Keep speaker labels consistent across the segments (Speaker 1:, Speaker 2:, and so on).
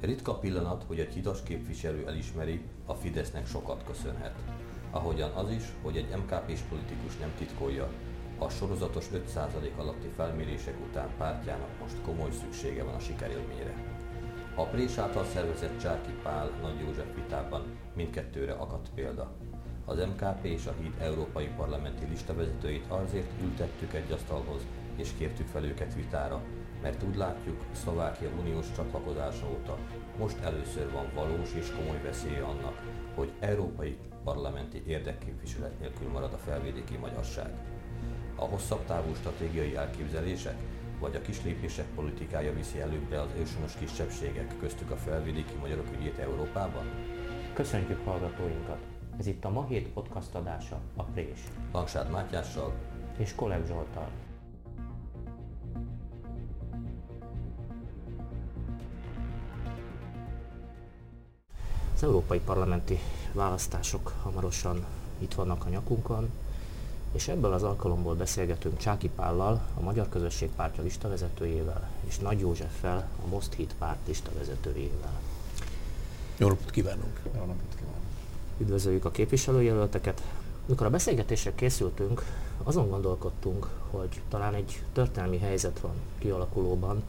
Speaker 1: Ritka pillanat, hogy egy hidas képviselő elismeri, a Fidesznek sokat köszönhet. Ahogyan az is, hogy egy MKP-s politikus nem titkolja, a sorozatos 5% alatti felmérések után pártjának most komoly szüksége van a sikerélményre. A Prés által szervezett Csárki Pál Nagy József vitában mindkettőre akadt példa. Az MKP és a Híd európai parlamenti listavezetőit azért ültettük egy asztalhoz, és kértük fel őket vitára, mert úgy látjuk, Szlovákia uniós csatlakozása óta most először van valós és komoly veszélye annak, hogy európai parlamenti érdekképviselet nélkül marad a felvidéki magyarság. A hosszabb távú stratégiai elképzelések, vagy a kislépések politikája viszi előbbre az őshonos kisebbségek, köztük a felvidéki magyarok ügyét Európában?
Speaker 2: Köszöntjük hallgatóinkat! Ez itt a Ma Hét podcast adása, a Prés.
Speaker 1: Langsárd Mátyással
Speaker 2: és Kolev Zsoltal. Az európai parlamenti választások hamarosan itt vannak a nyakunkon, és ebből az alkalomból beszélgetünk Csáki Pállal, a Magyar Közösség Pártja listavezetőjével, és Nagy Józseffel, a Most Hit párt listavezetőjével.
Speaker 3: Jó napot kívánunk!
Speaker 4: Jó napot kívánunk!
Speaker 2: Üdvözöljük a képviselőjelölteket. Mikor a beszélgetésre készültünk, azon gondolkodtunk, hogy talán egy történelmi helyzet van kialakulóban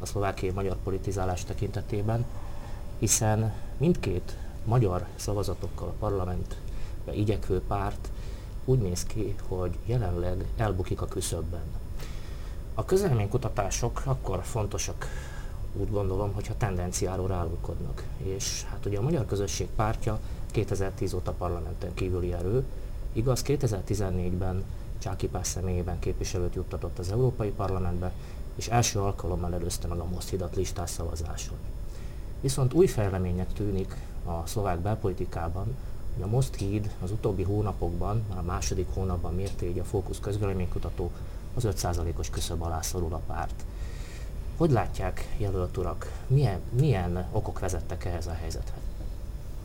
Speaker 2: a szlovákiai magyar politizálás tekintetében, hiszen mindkét magyar szavazatokkal a parlamentbe igyekvő párt úgy néz ki, hogy jelenleg elbukik a küszöbben. A közelménykutatások akkor fontosak, úgy gondolom, hogyha tendenciáról rálulkodnak. És hát ugye a Magyar Közösség pártja 2010 óta parlamenten kívüli erő, igaz 2014-ben Csáki Pál személyében képviselőt juttatott az Európai Parlamentbe, és első alkalommal előzte meg a Most Hidat listás szavazáson. Viszont új fejleménynek tűnik a szlovák belpolitikában, hogy a Most híd az utóbbi hónapokban, már a második hónapban mérte így a Fókusz közvéleménykutató, az 5%-os küszöb alá szorul a párt. Hogy látják, jelölt urak, milyen, milyen okok vezettek ehhez a helyzethez?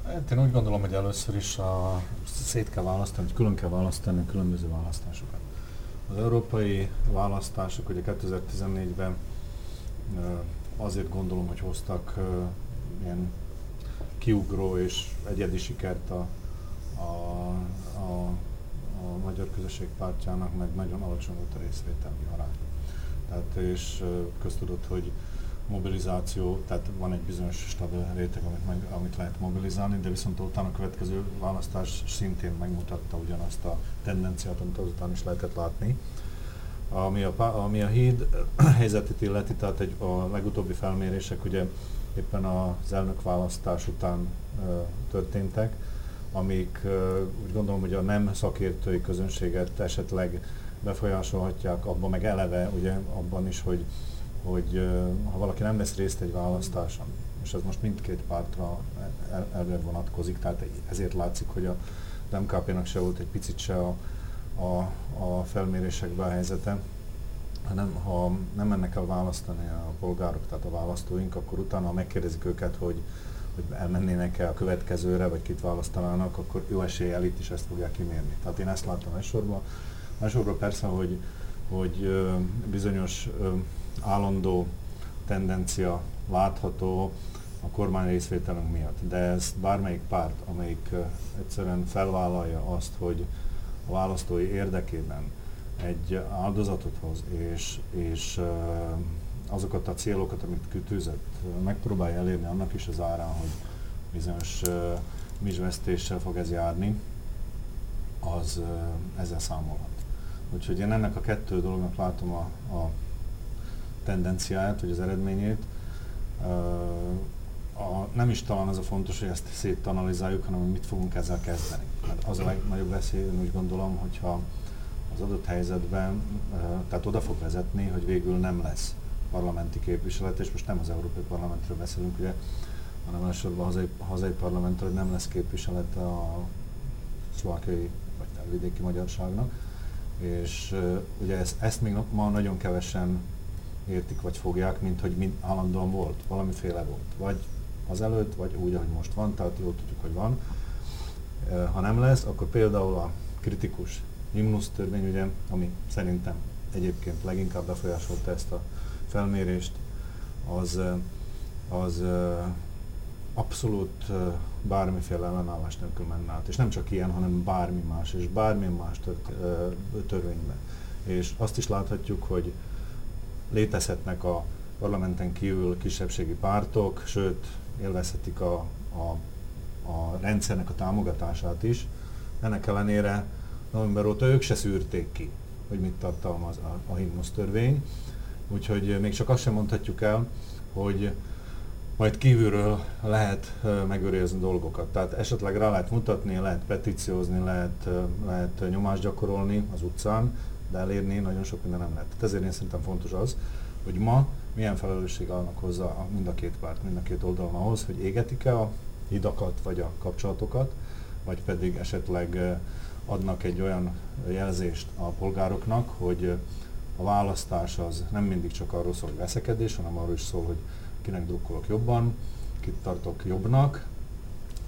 Speaker 4: Hát én úgy gondolom, hogy először is a, szét kell választani, hogy külön kell választani a különböző választásokat. Az európai választások ugye 2014-ben azért gondolom, hogy hoztak ilyen kiugró és egyedi sikert a, a, a, Magyar Közösség pártjának, meg nagyon alacsony volt a részvételi arány. Tehát és köztudott, hogy mobilizáció, tehát van egy bizonyos stabil réteg, amit, meg, amit lehet mobilizálni, de viszont utána a következő választás szintén megmutatta ugyanazt a tendenciát, amit azután is lehetett látni. Ami a, ami a híd helyzetét illeti, tehát egy, a legutóbbi felmérések ugye éppen az elnökválasztás után történtek, amik úgy gondolom, hogy a nem szakértői közönséget esetleg befolyásolhatják abban, meg eleve ugye abban is, hogy, hogy ha valaki nem vesz részt egy választáson, és ez most mindkét pártra elve vonatkozik, tehát ezért látszik, hogy a MKP-nak se volt egy picit se a, a, a felmérésekben a helyzete, hanem ha nem mennek el választani a polgárok, tehát a választóink, akkor utána, megkérdezik őket, hogy, hogy elmennének-e a következőre, vagy kit választanának, akkor jó eséllyel itt is ezt fogják kimérni. Tehát én ezt láttam elsősorban. Másodszorban persze, hogy, hogy bizonyos állandó tendencia látható a kormány részvételünk miatt. De ez bármelyik párt, amelyik egyszerűen felvállalja azt, hogy a választói érdekében egy áldozatot hoz, és, és azokat a célokat, amit kitűzött, megpróbálja elérni annak is az árán, hogy bizonyos misvesztéssel fog ez járni, az ezzel számolhat. Úgyhogy én ennek a kettő dolognak látom a, a tendenciáját, vagy az eredményét. A, nem is talán az a fontos, hogy ezt szétanalizáljuk, hanem hogy mit fogunk ezzel kezdeni. Mert az a legnagyobb veszély, én úgy gondolom, hogyha az adott helyzetben, tehát oda fog vezetni, hogy végül nem lesz parlamenti képviselet, és most nem az Európai Parlamentről beszélünk, ugye, hanem elsősorban a hazai, hazai parlamentről, nem lesz képviselet a szlovákiai vagy felvidéki magyarságnak. És ugye ezt, ezt még ma nagyon kevesen értik, vagy fogják, mint hogy mind állandóan volt, valamiféle volt. Vagy azelőtt, vagy úgy, ahogy most van, tehát jól tudjuk, hogy van. Ha nem lesz, akkor például a kritikus himnusz törvény, ugye, ami szerintem egyébként leginkább befolyásolta ezt a felmérést, az, az abszolút bármiféle ellenállás nélkül menne át. És nem csak ilyen, hanem bármi más, és bármilyen más tört, törvényben. És azt is láthatjuk, hogy létezhetnek a parlamenten kívül kisebbségi pártok, sőt, élvezhetik a, a, a rendszernek a támogatását is. Ennek ellenére november óta ők se szűrték ki, hogy mit tartalmaz a, a himnusz törvény. Úgyhogy még csak azt sem mondhatjuk el, hogy majd kívülről lehet megőrizni dolgokat. Tehát esetleg rá lehet mutatni, lehet petíciózni, lehet, lehet nyomást gyakorolni az utcán, de elérni nagyon sok minden nem lehet. Tehát ezért én szerintem fontos az, hogy ma milyen felelősség állnak hozzá mind a két párt, mind a két oldalon ahhoz, hogy égetik-e a hidakat vagy a kapcsolatokat, vagy pedig esetleg adnak egy olyan jelzést a polgároknak, hogy a választás az nem mindig csak arról szól, hogy veszekedés, hanem arról is szól, hogy kinek drukkolok jobban, kit tartok jobbnak.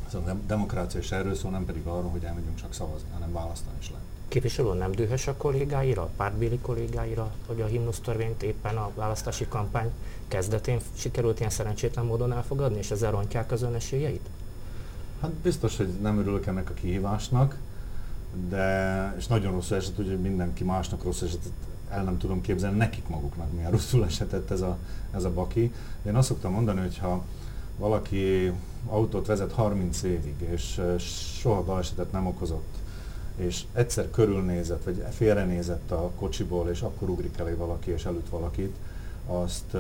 Speaker 4: Ez a demokrácia is erről szól, nem pedig arról, hogy elmegyünk csak szavazni, hanem választani is lehet.
Speaker 2: Képviselő nem dühös a kollégáira, a pártbéli kollégáira, hogy a himnusz törvényt éppen a választási kampány kezdetén sikerült ilyen szerencsétlen módon elfogadni, és ezzel rontják az ön esélyeit?
Speaker 4: Hát biztos, hogy nem örülök ennek a kihívásnak, de, és nagyon rossz eset, hogy mindenki másnak rossz esetet el nem tudom képzelni nekik maguknak milyen rosszul esetett ez a, ez a baki. De én azt szoktam mondani, hogy ha valaki autót vezet 30 évig, és soha balesetet nem okozott, és egyszer körülnézett, vagy félrenézett a kocsiból, és akkor ugrik elé valaki, és előtt valakit, azt,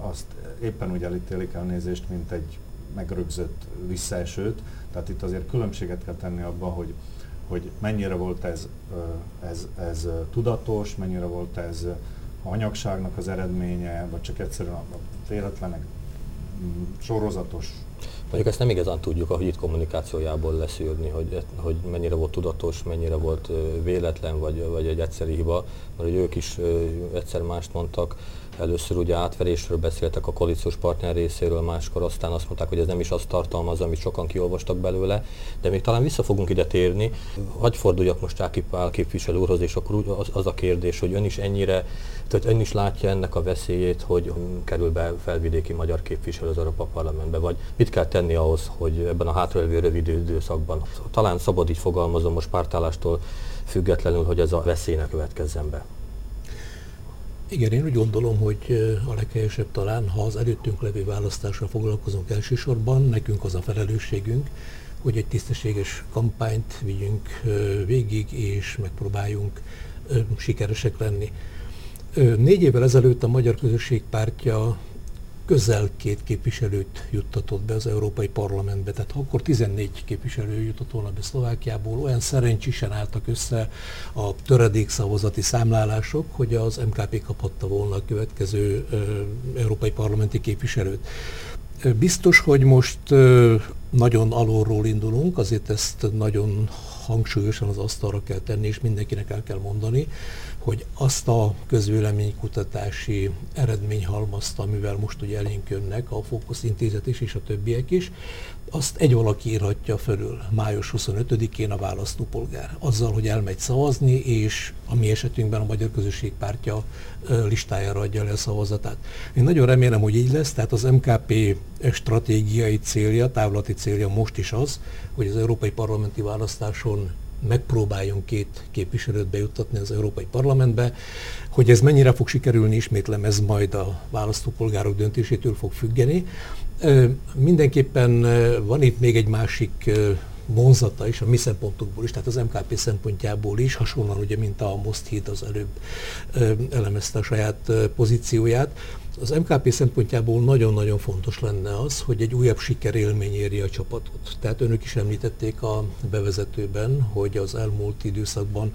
Speaker 4: azt éppen úgy elítélik elnézést, mint egy megrögzött visszaesőt. Tehát itt azért különbséget kell tenni abban, hogy hogy mennyire volt ez, ez, ez tudatos, mennyire volt ez a anyagságnak az eredménye, vagy csak egyszerűen a véletlenek mm, sorozatos?
Speaker 1: Mondjuk ezt nem igazán tudjuk a hit kommunikációjából leszűrni, hogy, hogy mennyire volt tudatos, mennyire volt véletlen, vagy, vagy egy egyszeri hiba, mert hogy ők is egyszer mást mondtak, Először ugye átverésről beszéltek a koalíciós partner részéről, máskor aztán azt mondták, hogy ez nem is azt tartalmaz, amit sokan kiolvastak belőle, de még talán vissza fogunk ide térni. Hagy forduljak most Csáki Pál képviselő úrhoz, és akkor az, az a kérdés, hogy ön is ennyire, tehát ön is látja ennek a veszélyét, hogy kerül be felvidéki magyar képviselő az Európa Parlamentbe, vagy mit kell tenni ahhoz, hogy ebben a hátralévő rövid időszakban, talán szabad így fogalmazom most pártállástól függetlenül, hogy ez a veszélynek következzen be.
Speaker 3: Igen, én úgy gondolom, hogy a leghelyesebb talán, ha az előttünk levő választásra foglalkozunk elsősorban, nekünk az a felelősségünk, hogy egy tisztességes kampányt vigyünk végig, és megpróbáljunk sikeresek lenni. Négy évvel ezelőtt a Magyar Közösség Pártja közel két képviselőt juttatott be az Európai Parlamentbe, tehát akkor 14 képviselő jutott volna be Szlovákiából, olyan szerencsésen álltak össze a töredék szavazati számlálások, hogy az MKP kaphatta volna a következő európai parlamenti képviselőt. Biztos, hogy most nagyon alulról indulunk, azért ezt nagyon hangsúlyosan az asztalra kell tenni, és mindenkinek el kell mondani, hogy azt a közvéleménykutatási eredményhalmazt, amivel most ugye elénk jönnek a Fókusz Intézet is, és a többiek is, azt egy valaki írhatja fölül május 25-én a választópolgár. Azzal, hogy elmegy szavazni, és a mi esetünkben a Magyar Közösség Pártja listájára adja le a szavazatát. Én nagyon remélem, hogy így lesz, tehát az MKP stratégiai célja, távlati célja most is az, hogy az európai parlamenti választáson megpróbáljon két képviselőt bejuttatni az Európai Parlamentbe. Hogy ez mennyire fog sikerülni, ismétlem, ez majd a választópolgárok döntésétől fog függeni. Mindenképpen van itt még egy másik vonzata is a mi szempontunkból is, tehát az MKP szempontjából is, hasonlóan ugye, mint a Most Híd az előbb elemezte a saját pozícióját. Az MKP szempontjából nagyon-nagyon fontos lenne az, hogy egy újabb sikerélmény éri a csapatot. Tehát önök is említették a bevezetőben, hogy az elmúlt időszakban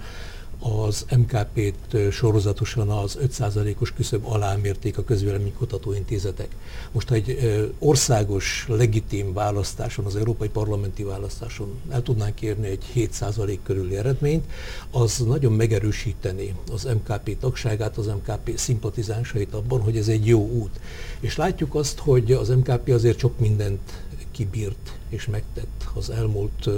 Speaker 3: az MKP-t sorozatosan az 5%-os küszöb alá mérték a közvéleménykutató intézetek. Most ha egy országos, legitim választáson, az európai parlamenti választáson el tudnánk érni egy 7% körüli eredményt, az nagyon megerősíteni az MKP tagságát, az MKP szimpatizánsait abban, hogy ez egy jó út. És látjuk azt, hogy az MKP azért sok mindent kibírt és megtett az elmúlt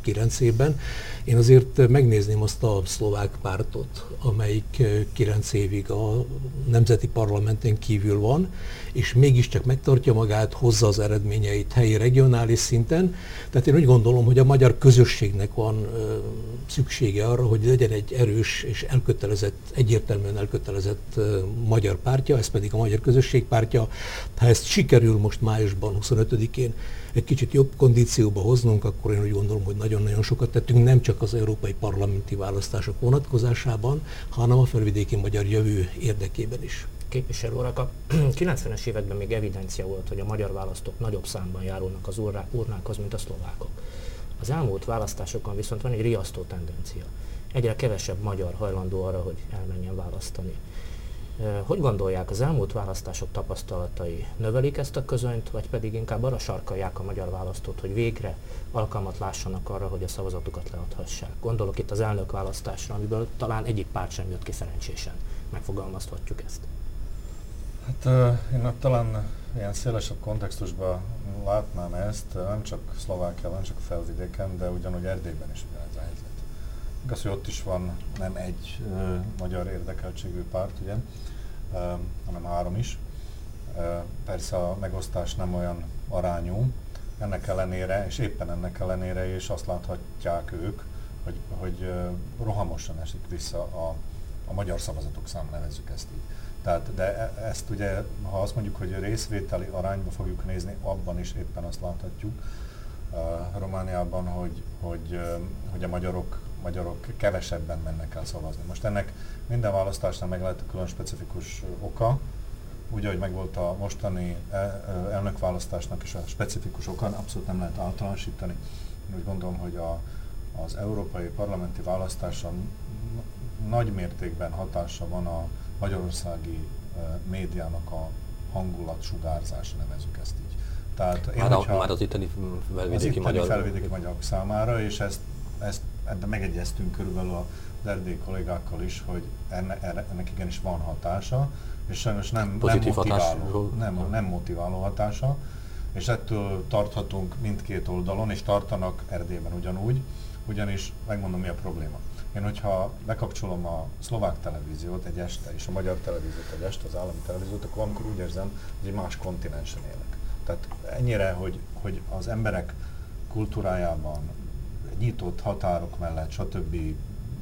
Speaker 3: kilencében. Én azért megnézném azt a szlovák pártot, amelyik kilenc évig a nemzeti parlamenten kívül van, és mégiscsak megtartja magát, hozza az eredményeit helyi, regionális szinten. Tehát én úgy gondolom, hogy a magyar közösségnek van szüksége arra, hogy legyen egy erős és elkötelezett, egyértelműen elkötelezett magyar pártja, ez pedig a Magyar Közösség pártja. Ha ezt sikerül most májusban, 25-én egy kicsit jobb kondícióba hoznunk, akkor én úgy gondolom, hogy nagyon-nagyon sokat tettünk, nem csak az európai parlamenti választások vonatkozásában, hanem a felvidéki magyar jövő érdekében is.
Speaker 2: Képviselő urak, a 90-es években még evidencia volt, hogy a magyar választók nagyobb számban járulnak az urnákhoz, mint a szlovákok. Az elmúlt választásokon viszont van egy riasztó tendencia. Egyre kevesebb magyar hajlandó arra, hogy elmenjen választani. Hogy gondolják, az elmúlt választások tapasztalatai növelik ezt a közönyt, vagy pedig inkább arra sarkalják a magyar választót, hogy végre alkalmat lássanak arra, hogy a szavazatukat leadhassák? Gondolok itt az elnök választásra, amiből talán egyik párt sem jött ki szerencsésen. Megfogalmazhatjuk ezt.
Speaker 4: Hát én talán ilyen szélesebb kontextusban látnám ezt, nem csak Szlovákia, nem csak a felvidéken, de ugyanúgy Erdélyben is ugyanez a helyzet. Igaz, hogy ott is van nem egy ö, magyar érdekeltségű párt, ugye, hanem három is. Persze a megosztás nem olyan arányú, ennek ellenére, és éppen ennek ellenére is azt láthatják ők, hogy, hogy rohamosan esik vissza a, a magyar szavazatok szám, nevezzük ezt így. Tehát, de e, ezt ugye, ha azt mondjuk, hogy részvételi arányba fogjuk nézni, abban is éppen azt láthatjuk uh, Romániában, hogy, hogy, uh, hogy a magyarok, magyarok kevesebben mennek el szavazni. Most ennek minden választásnál meg lehet külön specifikus oka, úgy, ahogy megvolt a mostani e, elnökválasztásnak is a specifikus oka, abszolút nem lehet általánosítani. Én úgy gondolom, hogy a, az európai parlamenti választáson nagy mértékben hatása van a magyarországi uh, médiának a hangulat sugárzása, nevezük ezt így.
Speaker 1: Tehát én, már, a, már az itteni felvidéki
Speaker 4: az magyar... felvidéki magyarok számára, és ezt, ezt ebben megegyeztünk körülbelül az erdélyi kollégákkal is, hogy enne, ennek igenis van hatása, és sajnos nem, nem, motiváló, nem, nem motiváló hatása, és ettől tarthatunk mindkét oldalon, és tartanak Erdélyben ugyanúgy, ugyanis megmondom mi a probléma. Én, hogyha bekapcsolom a szlovák televíziót egy este, és a magyar televíziót egy este, az állami televíziót, akkor amikor úgy érzem, hogy egy más kontinensen élek. Tehát ennyire, hogy, hogy az emberek kultúrájában, nyitott határok mellett, stb.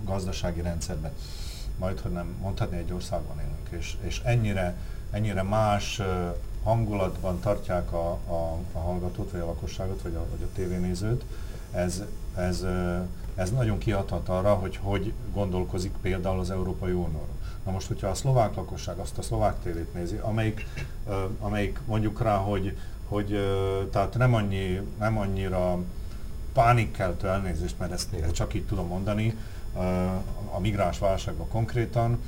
Speaker 4: gazdasági rendszerben, majd, hogy nem mondhatni egy országban élünk, és, és ennyire, ennyire más hangulatban tartják a, a, a hallgatót, vagy a lakosságot, vagy a, vagy a tévénézőt, ez, ez ez nagyon kiadhat arra, hogy hogy gondolkozik például az Európai Unióról. Na most, hogyha a szlovák lakosság azt a szlovák tévét nézi, amelyik, amelyik mondjuk rá, hogy, hogy tehát nem, annyi, nem annyira pánikkeltő elnézést, mert ezt, ezt csak így tudom mondani, uh, a migráns válságban konkrétan,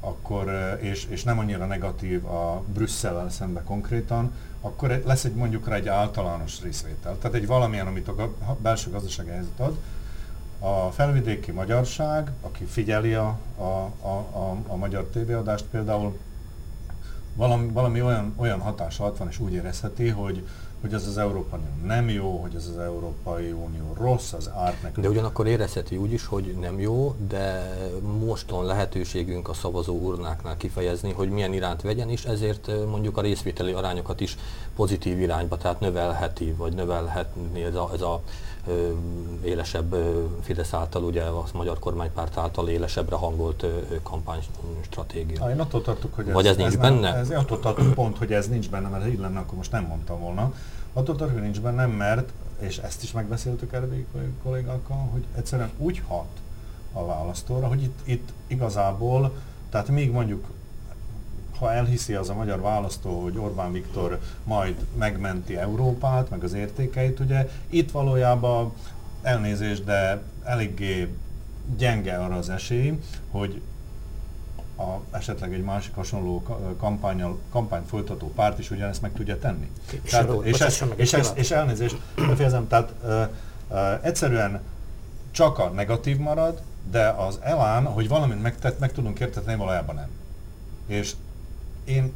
Speaker 4: akkor, és, és nem annyira negatív a Brüsszellel szembe konkrétan, akkor lesz egy mondjuk rá egy általános részvétel. Tehát egy valamilyen, amit a belső gazdasági helyzet ad, a felvidéki magyarság, aki figyeli a, a, a, a, a magyar tévéadást például, valami, valami olyan, olyan hatás alatt van, és úgy érezheti, hogy, hogy ez az Európai Unió nem jó, hogy ez az Európai Unió rossz, az árt nekünk.
Speaker 1: De ugyanakkor érezheti úgy is, hogy nem jó, de moston lehetőségünk a szavazó urnáknál kifejezni, hogy milyen iránt vegyen, és ezért mondjuk a részvételi arányokat is pozitív irányba, tehát növelheti, vagy növelhetni ez a, ez a élesebb Fidesz által, ugye a magyar kormánypárt által élesebbre hangolt kampánystratégia.
Speaker 4: én attól tartok, hogy
Speaker 1: ez, Vagy ez nincs
Speaker 4: ez
Speaker 1: benne?
Speaker 4: Nem, ez, attól tartok pont, hogy ez nincs benne, mert ha így lenne, akkor most nem mondtam volna. Attól tartok, hogy nincs benne, mert, és ezt is megbeszéltük erdélyi kollégákkal, hogy egyszerűen úgy hat a választóra, hogy itt, itt igazából, tehát még mondjuk ha elhiszi az a magyar választó, hogy Orbán Viktor majd megmenti Európát, meg az értékeit, ugye itt valójában elnézést, de eléggé gyenge arra az esély, hogy a, esetleg egy másik hasonló kampányal, kampányt folytató párt is ugyanezt meg tudja tenni. Tehát, és, ez, és, ez, és elnézést, befejezem, tehát ö, ö, egyszerűen csak a negatív marad, de az elán, hogy valamit megtett, meg tudunk értetni, valójában nem. És én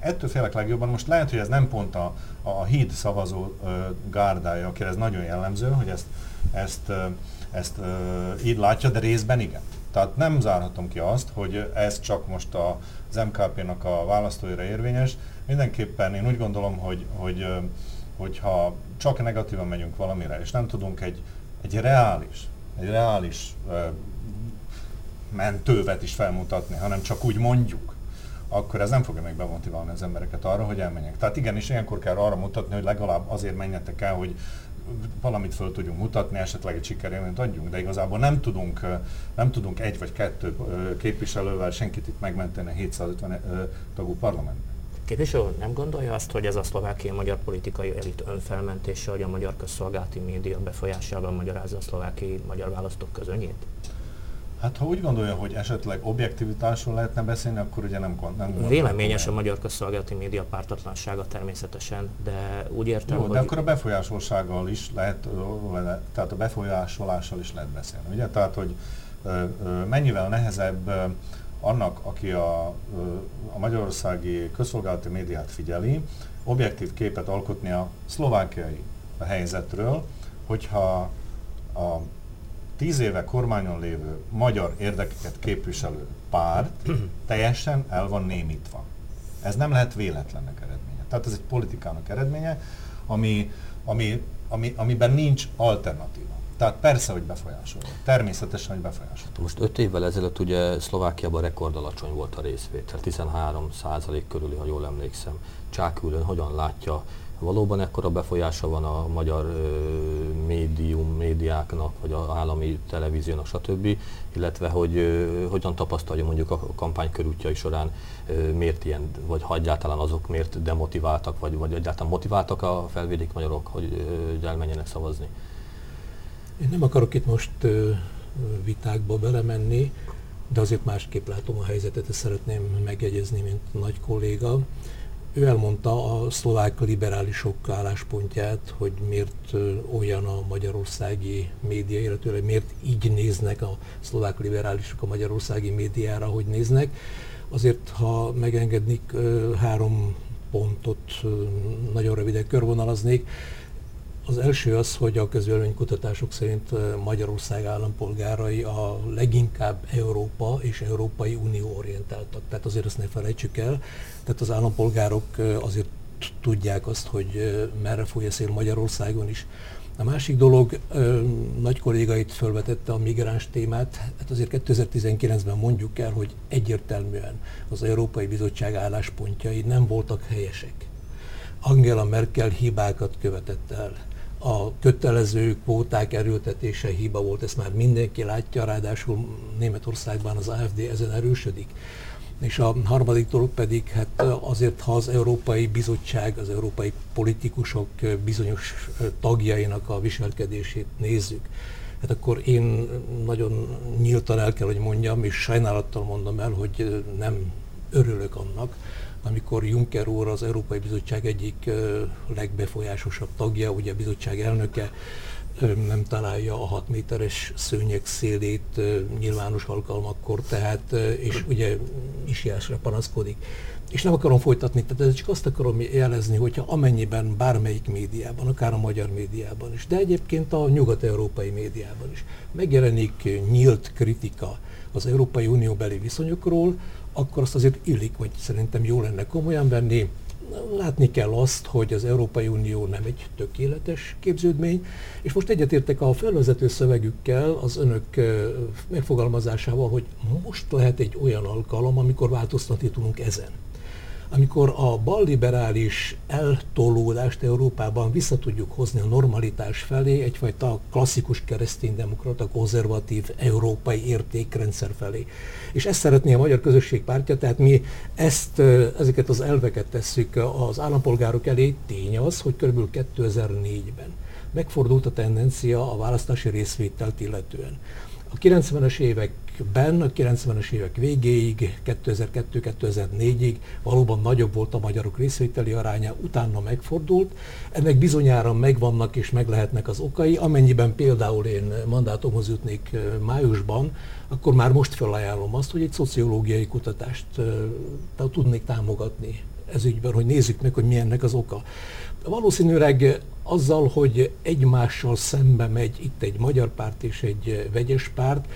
Speaker 4: ettől félek legjobban, most lehet, hogy ez nem pont a, a híd szavazó ö, gárdája, akire ez nagyon jellemző, hogy ezt ezt, ezt így látja, de részben igen. Tehát nem zárhatom ki azt, hogy ez csak most az MKP-nak a választóira érvényes. Mindenképpen én úgy gondolom, hogy, hogy hogyha csak negatívan megyünk valamire, és nem tudunk egy, egy reális, egy reális mentővet is felmutatni, hanem csak úgy mondjuk, akkor ez nem fogja meg bemotiválni az embereket arra, hogy elmenjek. Tehát igenis ilyenkor kell arra mutatni, hogy legalább azért menjetek el, hogy valamit föl tudjunk mutatni, esetleg egy sikerélményt adjunk, de igazából nem tudunk, nem tudunk egy vagy kettő képviselővel senkit itt megmenteni a 750 tagú parlamentben.
Speaker 2: Képviselő nem gondolja azt, hogy ez a szlovákiai magyar politikai elit önfelmentése, hogy a magyar közszolgálati média befolyásával magyarázza a szlovákiai magyar választók közönyét?
Speaker 4: Hát ha úgy gondolja, hogy esetleg objektivitásról lehetne beszélni, akkor ugye nem
Speaker 2: nem Véleményes a magyar közszolgálati média pártatlansága természetesen, de úgy értem,
Speaker 4: Jó, hogy... de akkor a befolyásolsággal is lehet, tehát a befolyásolással is lehet beszélni, ugye? Tehát, hogy mennyivel nehezebb annak, aki a, a magyarországi közszolgálati médiát figyeli, objektív képet alkotni a szlovákiai helyzetről, hogyha a tíz éve kormányon lévő magyar érdekeket képviselő párt teljesen el van némítva. Ez nem lehet véletlennek eredménye. Tehát ez egy politikának eredménye, ami, ami, ami, amiben nincs alternatíva. Tehát persze, hogy befolyásolja. Természetesen, hogy befolyásolja.
Speaker 1: Most öt évvel ezelőtt ugye Szlovákiában rekordalacsony volt a részvétel, 13 százalék körüli, ha jól emlékszem. Csákülön hogyan látja valóban ekkora befolyása van a magyar médium, médiáknak, vagy az állami televíziónak, stb., illetve hogy hogyan tapasztalja mondjuk a kampány körútjai során, ö, miért ilyen, vagy ha egyáltalán azok miért demotiváltak, vagy, vagy egyáltalán motiváltak a felvédik magyarok, hogy, ö, elmenjenek szavazni?
Speaker 3: Én nem akarok itt most vitákba belemenni, de azért másképp látom a helyzetet, ezt szeretném megjegyezni, mint nagy kolléga. Ő elmondta a szlovák liberálisok álláspontját, hogy miért olyan a magyarországi média, illetőleg miért így néznek a szlovák liberálisok a magyarországi médiára, hogy néznek. Azért, ha megengednik, három pontot nagyon röviden körvonalaznék. Az első az, hogy a kutatások szerint Magyarország állampolgárai a leginkább Európa és Európai Unió orientáltak. Tehát azért ezt ne felejtsük el. Tehát az állampolgárok azért tudják azt, hogy merre fúj a szél Magyarországon is. A másik dolog, nagy kollégait felvetette a migráns témát, hát azért 2019-ben mondjuk el, hogy egyértelműen az Európai Bizottság álláspontjai nem voltak helyesek. Angela Merkel hibákat követett el a kötelező kvóták erőltetése hiba volt, ezt már mindenki látja, ráadásul Németországban az AFD ezen erősödik. És a harmadik dolog pedig, hát azért, ha az Európai Bizottság, az európai politikusok bizonyos tagjainak a viselkedését nézzük, hát akkor én nagyon nyíltan el kell, hogy mondjam, és sajnálattal mondom el, hogy nem örülök annak, amikor Juncker úr az Európai Bizottság egyik legbefolyásosabb tagja, ugye a bizottság elnöke, nem találja a 6 méteres szőnyeg szélét nyilvános alkalmakkor, tehát, és ugye isjásra panaszkodik. És nem akarom folytatni, tehát csak azt akarom jelezni, hogyha amennyiben bármelyik médiában, akár a magyar médiában is, de egyébként a nyugat-európai médiában is megjelenik nyílt kritika az Európai Unió beli viszonyokról, akkor azt azért illik, vagy szerintem jó lenne komolyan venni. Látni kell azt, hogy az Európai Unió nem egy tökéletes képződmény, és most egyetértek a felvezető szövegükkel, az önök megfogalmazásával, hogy most lehet egy olyan alkalom, amikor változtatni tudunk ezen amikor a balliberális eltolódást Európában vissza tudjuk hozni a normalitás felé, egyfajta klasszikus kereszténydemokrata, konzervatív európai értékrendszer felé. És ezt szeretné a Magyar Közösség Pártja, tehát mi ezt, ezeket az elveket tesszük az állampolgárok elé. Tény az, hogy kb. 2004-ben megfordult a tendencia a választási részvételt illetően. A 90-es években, a 90-es évek végéig, 2002-2004-ig valóban nagyobb volt a magyarok részvételi aránya, utána megfordult. Ennek bizonyára megvannak és meg lehetnek az okai. Amennyiben például én mandátumhoz jutnék májusban, akkor már most felajánlom azt, hogy egy szociológiai kutatást tudnék támogatni ez ügyben, hogy nézzük meg, hogy mi ennek az oka. Valószínűleg azzal, hogy egymással szembe megy itt egy magyar párt és egy vegyes párt,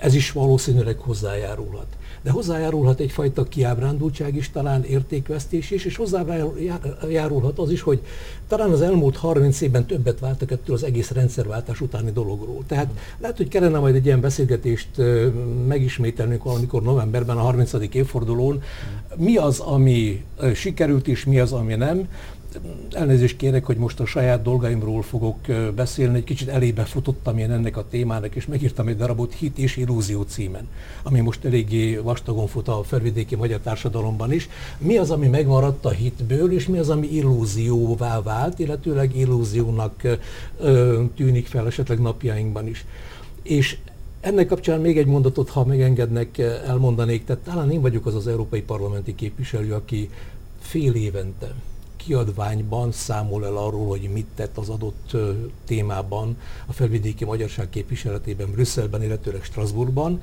Speaker 3: ez is valószínűleg hozzájárulhat de hozzájárulhat egyfajta kiábrándultság is, talán értékvesztés is, és hozzájárulhat az is, hogy talán az elmúlt 30 évben többet váltak ettől az egész rendszerváltás utáni dologról. Tehát lehet, hogy kellene majd egy ilyen beszélgetést megismételnünk valamikor novemberben, a 30. évfordulón. Mi az, ami sikerült, és mi az, ami nem elnézést kérek, hogy most a saját dolgaimról fogok beszélni, egy kicsit elébe futottam én ennek a témának, és megírtam egy darabot Hit és Illúzió címen, ami most eléggé vastagon fut a felvidéki magyar társadalomban is. Mi az, ami megmaradt a hitből, és mi az, ami illúzióvá vált, illetőleg illúziónak tűnik fel esetleg napjainkban is. És ennek kapcsán még egy mondatot, ha megengednek, elmondanék, tehát talán én vagyok az az európai parlamenti képviselő, aki fél évente kiadványban számol el arról, hogy mit tett az adott témában a felvidéki magyarság képviseletében Brüsszelben, illetőleg Strasbourgban,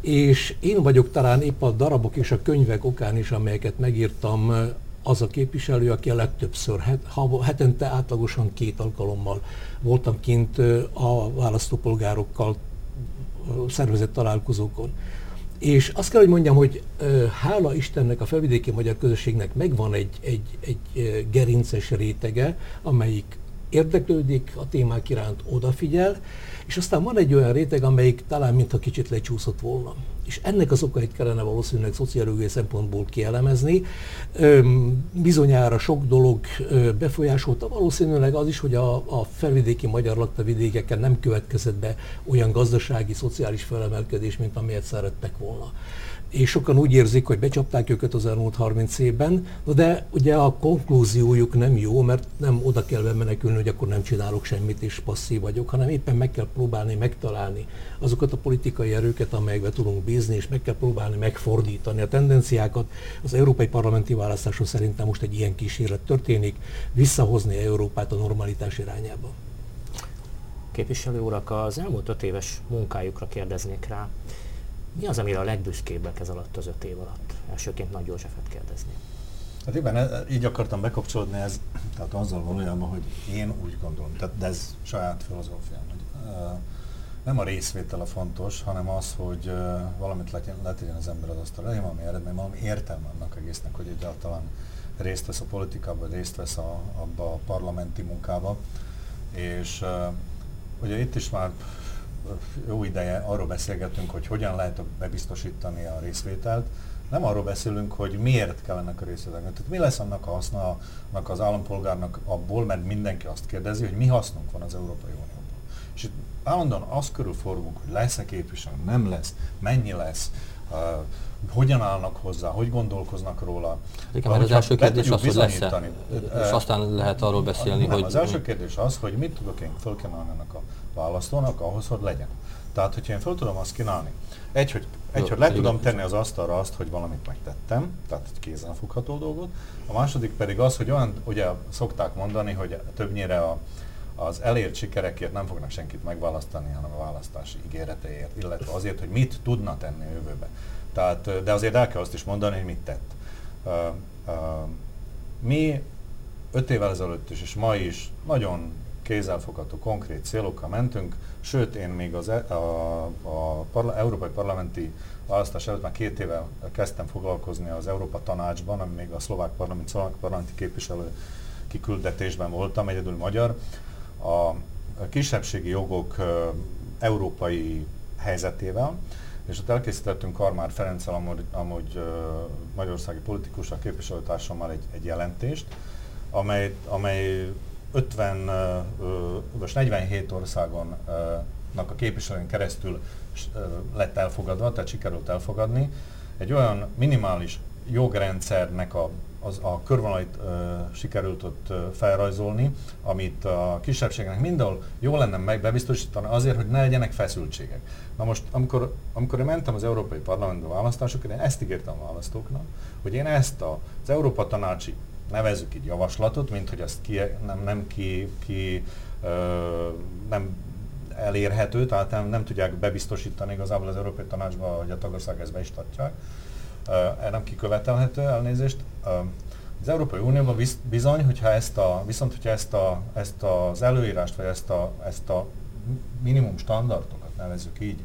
Speaker 3: és én vagyok talán épp a darabok és a könyvek okán is, amelyeket megírtam, az a képviselő, aki a legtöbbször, hetente átlagosan két alkalommal voltam kint a választópolgárokkal szervezett találkozókon. És azt kell, hogy mondjam, hogy hála Istennek a felvidéki magyar közösségnek megvan egy, egy, egy gerinces rétege, amelyik érdeklődik a témák iránt, odafigyel, és aztán van egy olyan réteg, amelyik talán mintha kicsit lecsúszott volna. És ennek az okait kellene valószínűleg szociológiai szempontból kielemezni. Bizonyára sok dolog befolyásolta, valószínűleg az is, hogy a, a felvidéki magyar lakta vidékeken nem következett be olyan gazdasági, szociális felemelkedés, mint amilyet szerettek volna és sokan úgy érzik, hogy becsapták őket az elmúlt 30 évben, de ugye a konklúziójuk nem jó, mert nem oda kell menekülni, hogy akkor nem csinálok semmit és passzív vagyok, hanem éppen meg kell próbálni megtalálni azokat a politikai erőket, amelyekbe tudunk bízni, és meg kell próbálni megfordítani a tendenciákat. Az európai parlamenti választáson szerintem most egy ilyen kísérlet történik, visszahozni Európát a normalitás irányába.
Speaker 2: Képviselő urak, az elmúlt öt éves munkájukra kérdeznék rá. Mi az, amire a legbüszkébbek ez alatt az öt év alatt? Elsőként Nagy Józsefet kérdezni.
Speaker 4: Hát igen, e, így akartam bekapcsolódni ez, tehát azzal valójában, hogy én úgy gondolom, tehát de ez saját filozófiám, hogy uh, nem a részvétel a fontos, hanem az, hogy uh, valamit letegyen az ember az asztalra, legyen valami eredmény, valami értelme annak egésznek, hogy egyáltalán részt vesz a politikában, részt vesz a, abba a parlamenti munkába. És uh, ugye itt is már jó ideje arról beszélgetünk, hogy hogyan lehet bebiztosítani a részvételt. Nem arról beszélünk, hogy miért kell ennek a részvételnek. Tehát mi lesz annak a haszna annak az állampolgárnak abból, mert mindenki azt kérdezi, hogy mi hasznunk van az Európai Unióban. És itt állandóan azt körül forgunk, hogy lesz-e képviselő, nem lesz, mennyi lesz, uh, hogyan állnak hozzá, hogy gondolkoznak róla.
Speaker 1: Igen, mert az első kérdés az, hogy lesz-e, és aztán lehet arról beszélni,
Speaker 4: nem,
Speaker 1: hogy...
Speaker 4: Az első kérdés az, hogy mit tudok én fölkínálni ennek a választónak ahhoz, hogy legyen. Tehát, hogyha én föl tudom azt kínálni, egy, hogy, egy, Jó, hogy le tudom tenni az asztalra azt, hogy valamit megtettem, tehát egy kézenfogható dolgot, a második pedig az, hogy olyan, ugye szokták mondani, hogy többnyire a, az elért sikerekért nem fognak senkit megválasztani, hanem a választási ígéreteért, illetve azért, hogy mit tudna tenni a jövőbe. Tehát, de azért el kell azt is mondani, hogy mit tett. Mi öt évvel ezelőtt is, és ma is nagyon kézzelfogható, konkrét célokkal mentünk, sőt én még az e, a, a parla, európai parlamenti választás előtt már két éve kezdtem foglalkozni az Európa Tanácsban, ami még a szlovák parlament, szlovák parlamenti képviselő kiküldetésben voltam, egyedül magyar, a kisebbségi jogok európai helyzetével, és ott elkészítettünk Karmár Ferenccel, amúgy, amúgy magyarországi politikussal, képviselőtársammal egy, egy jelentést, amely, amely 50 vagy 47 országon a képviselőn keresztül lett elfogadva, tehát sikerült elfogadni. Egy olyan minimális jogrendszernek a, az, a körvonalait uh, sikerült ott uh, felrajzolni, amit a kisebbségnek mindenhol jó lenne megbebiztosítani azért, hogy ne legyenek feszültségek. Na most, amikor, amikor én mentem az Európai Parlamentbe választásokra, én ezt ígértem a választóknak, hogy én ezt az Európa Tanácsi nevezzük így javaslatot, mint hogy azt ki, nem, nem ki, ki ö, nem elérhető, tehát nem, nem tudják bebiztosítani igazából az Európai Tanácsban, hogy a tagország ezt be is tartják. Uh, nem kikövetelhető elnézést. Az Európai Unióban bizony, hogyha ezt a, viszont hogyha ezt, a, ezt az előírást, vagy ezt a, ezt a minimum standardokat nevezzük így,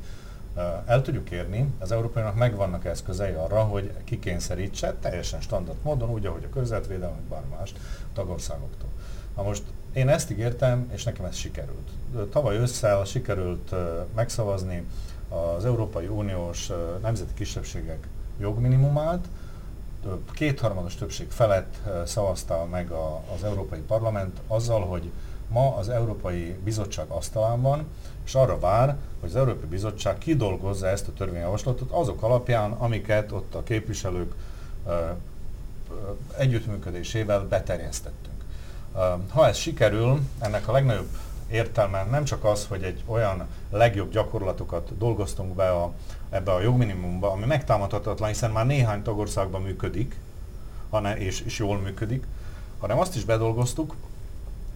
Speaker 4: el tudjuk érni, az Európainak megvannak eszközei arra, hogy kikényszerítse teljesen standard módon, úgy, ahogy a közvetvédelem, vagy bármi más tagországoktól. Na most én ezt ígértem, és nekem ez sikerült. Tavaly ősszel sikerült megszavazni az Európai Uniós nemzeti kisebbségek jogminimumát, kétharmados többség felett szavazta meg a, az Európai Parlament azzal, hogy ma az Európai Bizottság asztalán van, és arra vár, hogy az Európai Bizottság kidolgozza ezt a törvényjavaslatot azok alapján, amiket ott a képviselők ö, ö, együttműködésével beterjesztettünk. Ha ez sikerül, ennek a legnagyobb értelme nem csak az, hogy egy olyan legjobb gyakorlatokat dolgoztunk be a, ebbe a jogminimumba, ami megtámadhatatlan, hiszen már néhány tagországban működik, hanem, és, és jól működik, hanem azt is bedolgoztuk,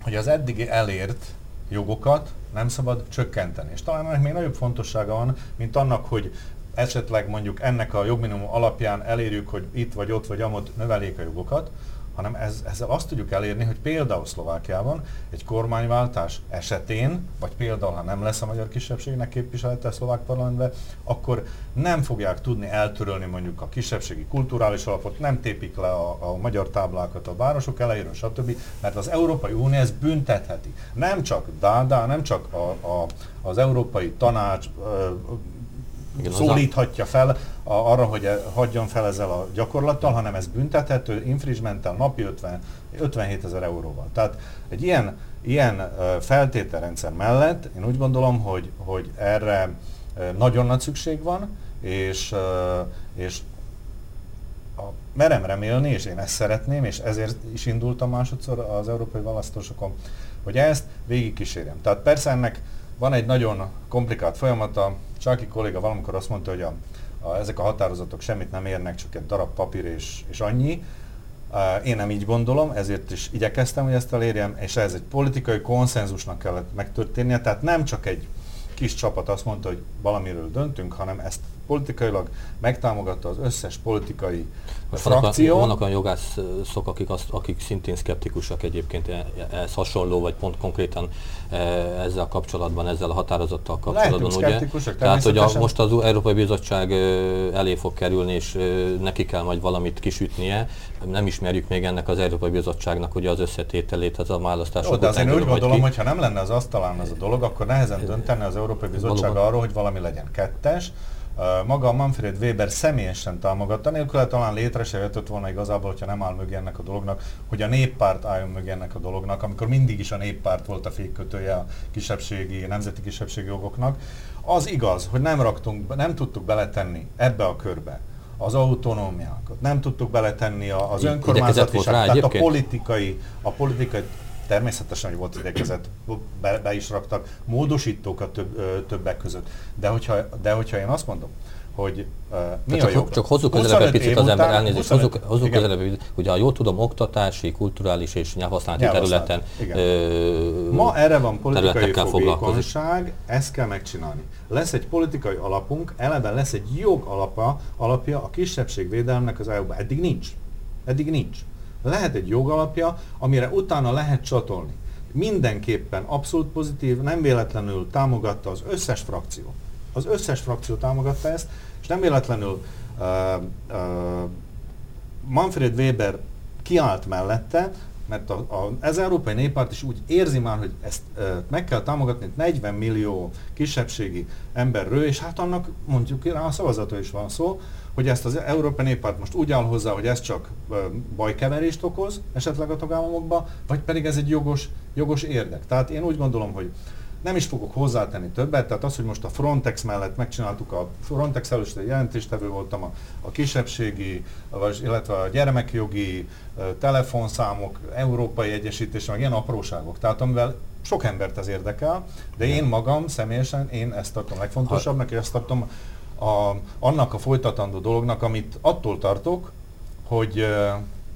Speaker 4: hogy az eddigi elért jogokat nem szabad csökkenteni. És talán ennek még nagyobb fontossága van, mint annak, hogy esetleg mondjuk ennek a jogminimum alapján elérjük, hogy itt vagy ott vagy amott növelék a jogokat, hanem ez, ezzel azt tudjuk elérni, hogy például Szlovákiában egy kormányváltás esetén, vagy például ha nem lesz a magyar kisebbségnek képviselete a szlovák parlamentben, akkor nem fogják tudni eltörölni mondjuk a kisebbségi kulturális alapot, nem tépik le a, a magyar táblákat a városok elejéről, stb., mert az Európai Unió ezt büntetheti. Nem csak Dáda, nem csak a, a, az Európai Tanács igen, szólíthatja fel a, arra, hogy e, hagyjon fel ezzel a gyakorlattal, hanem ez büntethető infringementtel napi 50, 57 ezer euróval. Tehát egy ilyen, ilyen feltételrendszer mellett én úgy gondolom, hogy, hogy erre nagyon nagy szükség van, és, és a, merem remélni, és én ezt szeretném, és ezért is indultam másodszor az európai választásokon, hogy ezt végigkísérjem. Tehát persze ennek van egy nagyon komplikált folyamata, Csáki kolléga valamikor azt mondta, hogy a, a, ezek a határozatok semmit nem érnek, csak egy darab papír és, és annyi. Én nem így gondolom, ezért is igyekeztem, hogy ezt elérjem, és ez egy politikai konszenzusnak kellett megtörténnie, tehát nem csak egy kis csapat azt mondta, hogy valamiről döntünk, hanem ezt politikailag megtámogatta az összes politikai Most frakció.
Speaker 1: Vannak, vannak olyan jogászok, akik, azt, akik szintén szkeptikusak egyébként e, e, ez hasonló, vagy pont konkrétan e, ezzel kapcsolatban, ezzel a határozattal kapcsolatban. Ugye? Tehát, hogy a, most az Európai Bizottság elé fog kerülni, és neki kell majd valamit kisütnie. Nem ismerjük még ennek az Európai Bizottságnak ugye az összetételét, az a választások
Speaker 4: Jó, de azért én úgy gondolom, hogy ha nem lenne az asztalán ez a dolog, akkor nehezen döntene az Európai Bizottság Valóban. arról, hogy valami legyen kettes, maga Manfred Weber személyesen támogatta, nélkül talán létre se jöttött volna igazából, hogyha nem áll mögé ennek a dolognak, hogy a néppárt álljon mögé ennek a dolognak, amikor mindig is a néppárt volt a fékkötője a kisebbségi, nemzeti kisebbségi jogoknak. Az igaz, hogy nem raktunk, nem tudtuk beletenni ebbe a körbe az autonómiákat, nem tudtuk beletenni az önkormányzatiság, tehát a politikai, a politikai Természetesen, hogy volt idekezet, be, be is raktak módosítókat több, ö, többek között. De hogyha, de hogyha én azt mondom, hogy uh, mi
Speaker 1: csak,
Speaker 4: a jog?
Speaker 1: Csak hozzuk közelebb picit az ember, elnézést, hozzuk, hozzuk közelebb, hogy ha jól tudom, oktatási, kulturális és nyelvhasználati területen
Speaker 4: ö, Ma erre van politikai fogékonyság, ezt kell megcsinálni. Lesz egy politikai alapunk, eleve lesz egy jog alapa, alapja a kisebbségvédelemnek az EU-ban. Eddig nincs. Eddig nincs lehet egy jogalapja, amire utána lehet csatolni. Mindenképpen abszolút pozitív, nem véletlenül támogatta az összes frakció. Az összes frakció támogatta ezt, és nem véletlenül uh, uh, Manfred Weber kiállt mellette, mert a, a, ez Európai Néppárt is úgy érzi már, hogy ezt e, meg kell támogatni, 40 millió kisebbségi emberről, és hát annak mondjuk rá a szavazata is van szó, hogy ezt az Európai Néppárt most úgy áll hozzá, hogy ez csak e, bajkeverést okoz esetleg a tagállamokba, vagy pedig ez egy jogos, jogos érdek. Tehát én úgy gondolom, hogy nem is fogok hozzátenni többet, tehát az, hogy most a Frontex mellett megcsináltuk, a Frontex először jelentéstevő voltam, a, a kisebbségi, vagy, illetve a gyermekjogi telefonszámok, európai egyesítés, meg ilyen apróságok, tehát amivel sok embert ez érdekel, de én magam személyesen, én ezt tartom legfontosabbnak, és ezt tartom a, annak a folytatandó dolognak, amit attól tartok, hogy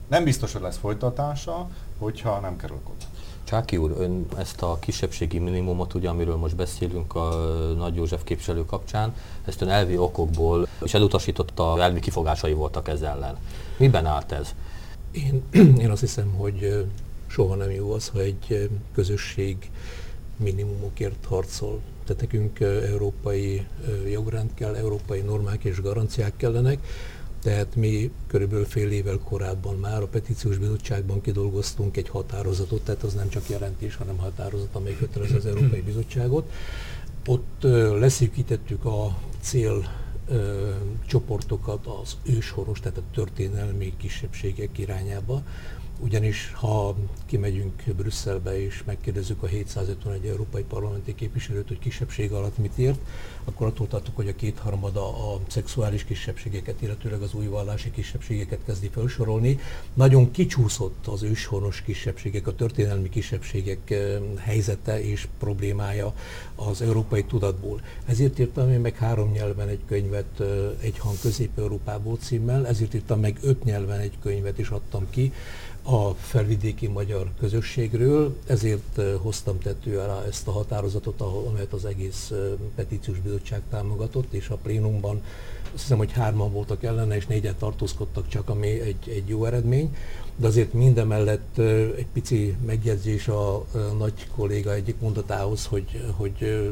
Speaker 4: nem biztos, hogy lesz folytatása, hogyha nem kerül oda.
Speaker 1: Csáki úr, ön ezt a kisebbségi minimumot, ugye, amiről most beszélünk a Nagy József képviselő kapcsán, ezt ön elvi okokból, és elutasította, elvi kifogásai voltak ez ellen. Miben állt ez?
Speaker 3: Én, én azt hiszem, hogy soha nem jó az, ha egy közösség minimumokért harcol. Tehát nekünk európai jogrend kell, európai normák és garanciák kellenek, tehát mi körülbelül fél évvel korábban már a petíciós bizottságban kidolgoztunk egy határozatot, tehát az nem csak jelentés, hanem határozat, amely kötelez az Európai Bizottságot. Ott leszűkítettük a cél csoportokat az őshonos, tehát a történelmi kisebbségek irányába, ugyanis ha kimegyünk Brüsszelbe és megkérdezzük a 751 európai parlamenti képviselőt, hogy kisebbség alatt mit ért, akkor attól tartok, hogy a kétharmada a szexuális kisebbségeket, illetőleg az új vallási kisebbségeket kezdi felsorolni. Nagyon kicsúszott az őshonos kisebbségek, a történelmi kisebbségek helyzete és problémája az európai tudatból. Ezért írtam én meg három nyelven egy könyvet, egy hang Közép-Európából címmel, ezért írtam meg öt nyelven egy könyvet is adtam ki, a felvidéki magyar közösségről, ezért hoztam tető alá ezt a határozatot, amelyet az egész petíciós bizottság támogatott, és a plénumban azt hiszem, hogy hárman voltak ellene, és négyen tartózkodtak csak, ami egy, egy jó eredmény. De azért mindemellett egy pici megjegyzés a nagy kolléga egyik mondatához, hogy, hogy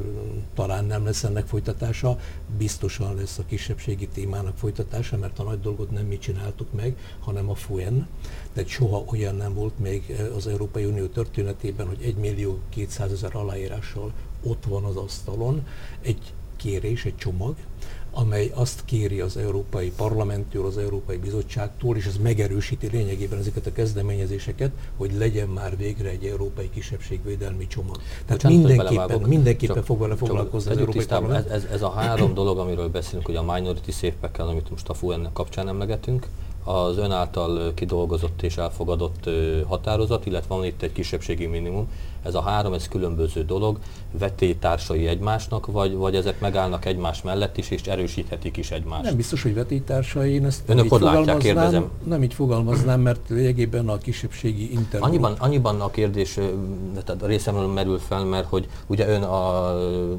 Speaker 3: talán nem lesz ennek folytatása, biztosan lesz a kisebbségi témának folytatása, mert a nagy dolgot nem mi csináltuk meg, hanem a FUEN. Tehát soha olyan nem volt még az Európai Unió történetében, hogy 1 millió 200 ezer aláírással ott van az asztalon egy kérés, egy csomag, amely azt kéri az Európai Parlamenttől, az Európai Bizottságtól, és ez megerősíti lényegében ezeket a kezdeményezéseket, hogy legyen már végre egy európai kisebbségvédelmi csomag. Tehát Bocsánat, mindenképpen, mindenképpen csak, fog vele foglalkozni az Európai Parlament.
Speaker 1: Ez, ez a három dolog, amiről beszélünk, hogy a minority safe amit most a FUN kapcsán emlegetünk, az ön által kidolgozott és elfogadott határozat, illetve van itt egy kisebbségi minimum. Ez a három, ez különböző dolog, vetélytársai egymásnak, vagy, vagy ezek megállnak egymás mellett is, és erősíthetik is egymást?
Speaker 3: Nem biztos, hogy vetélytársai, én ezt
Speaker 1: Önök nem így látják, kérdezem.
Speaker 3: Nem így fogalmaznám, mert lényegében a kisebbségi internet.
Speaker 1: Annyiban, annyiban a kérdés tehát a részemről merül fel, mert hogy ugye ön a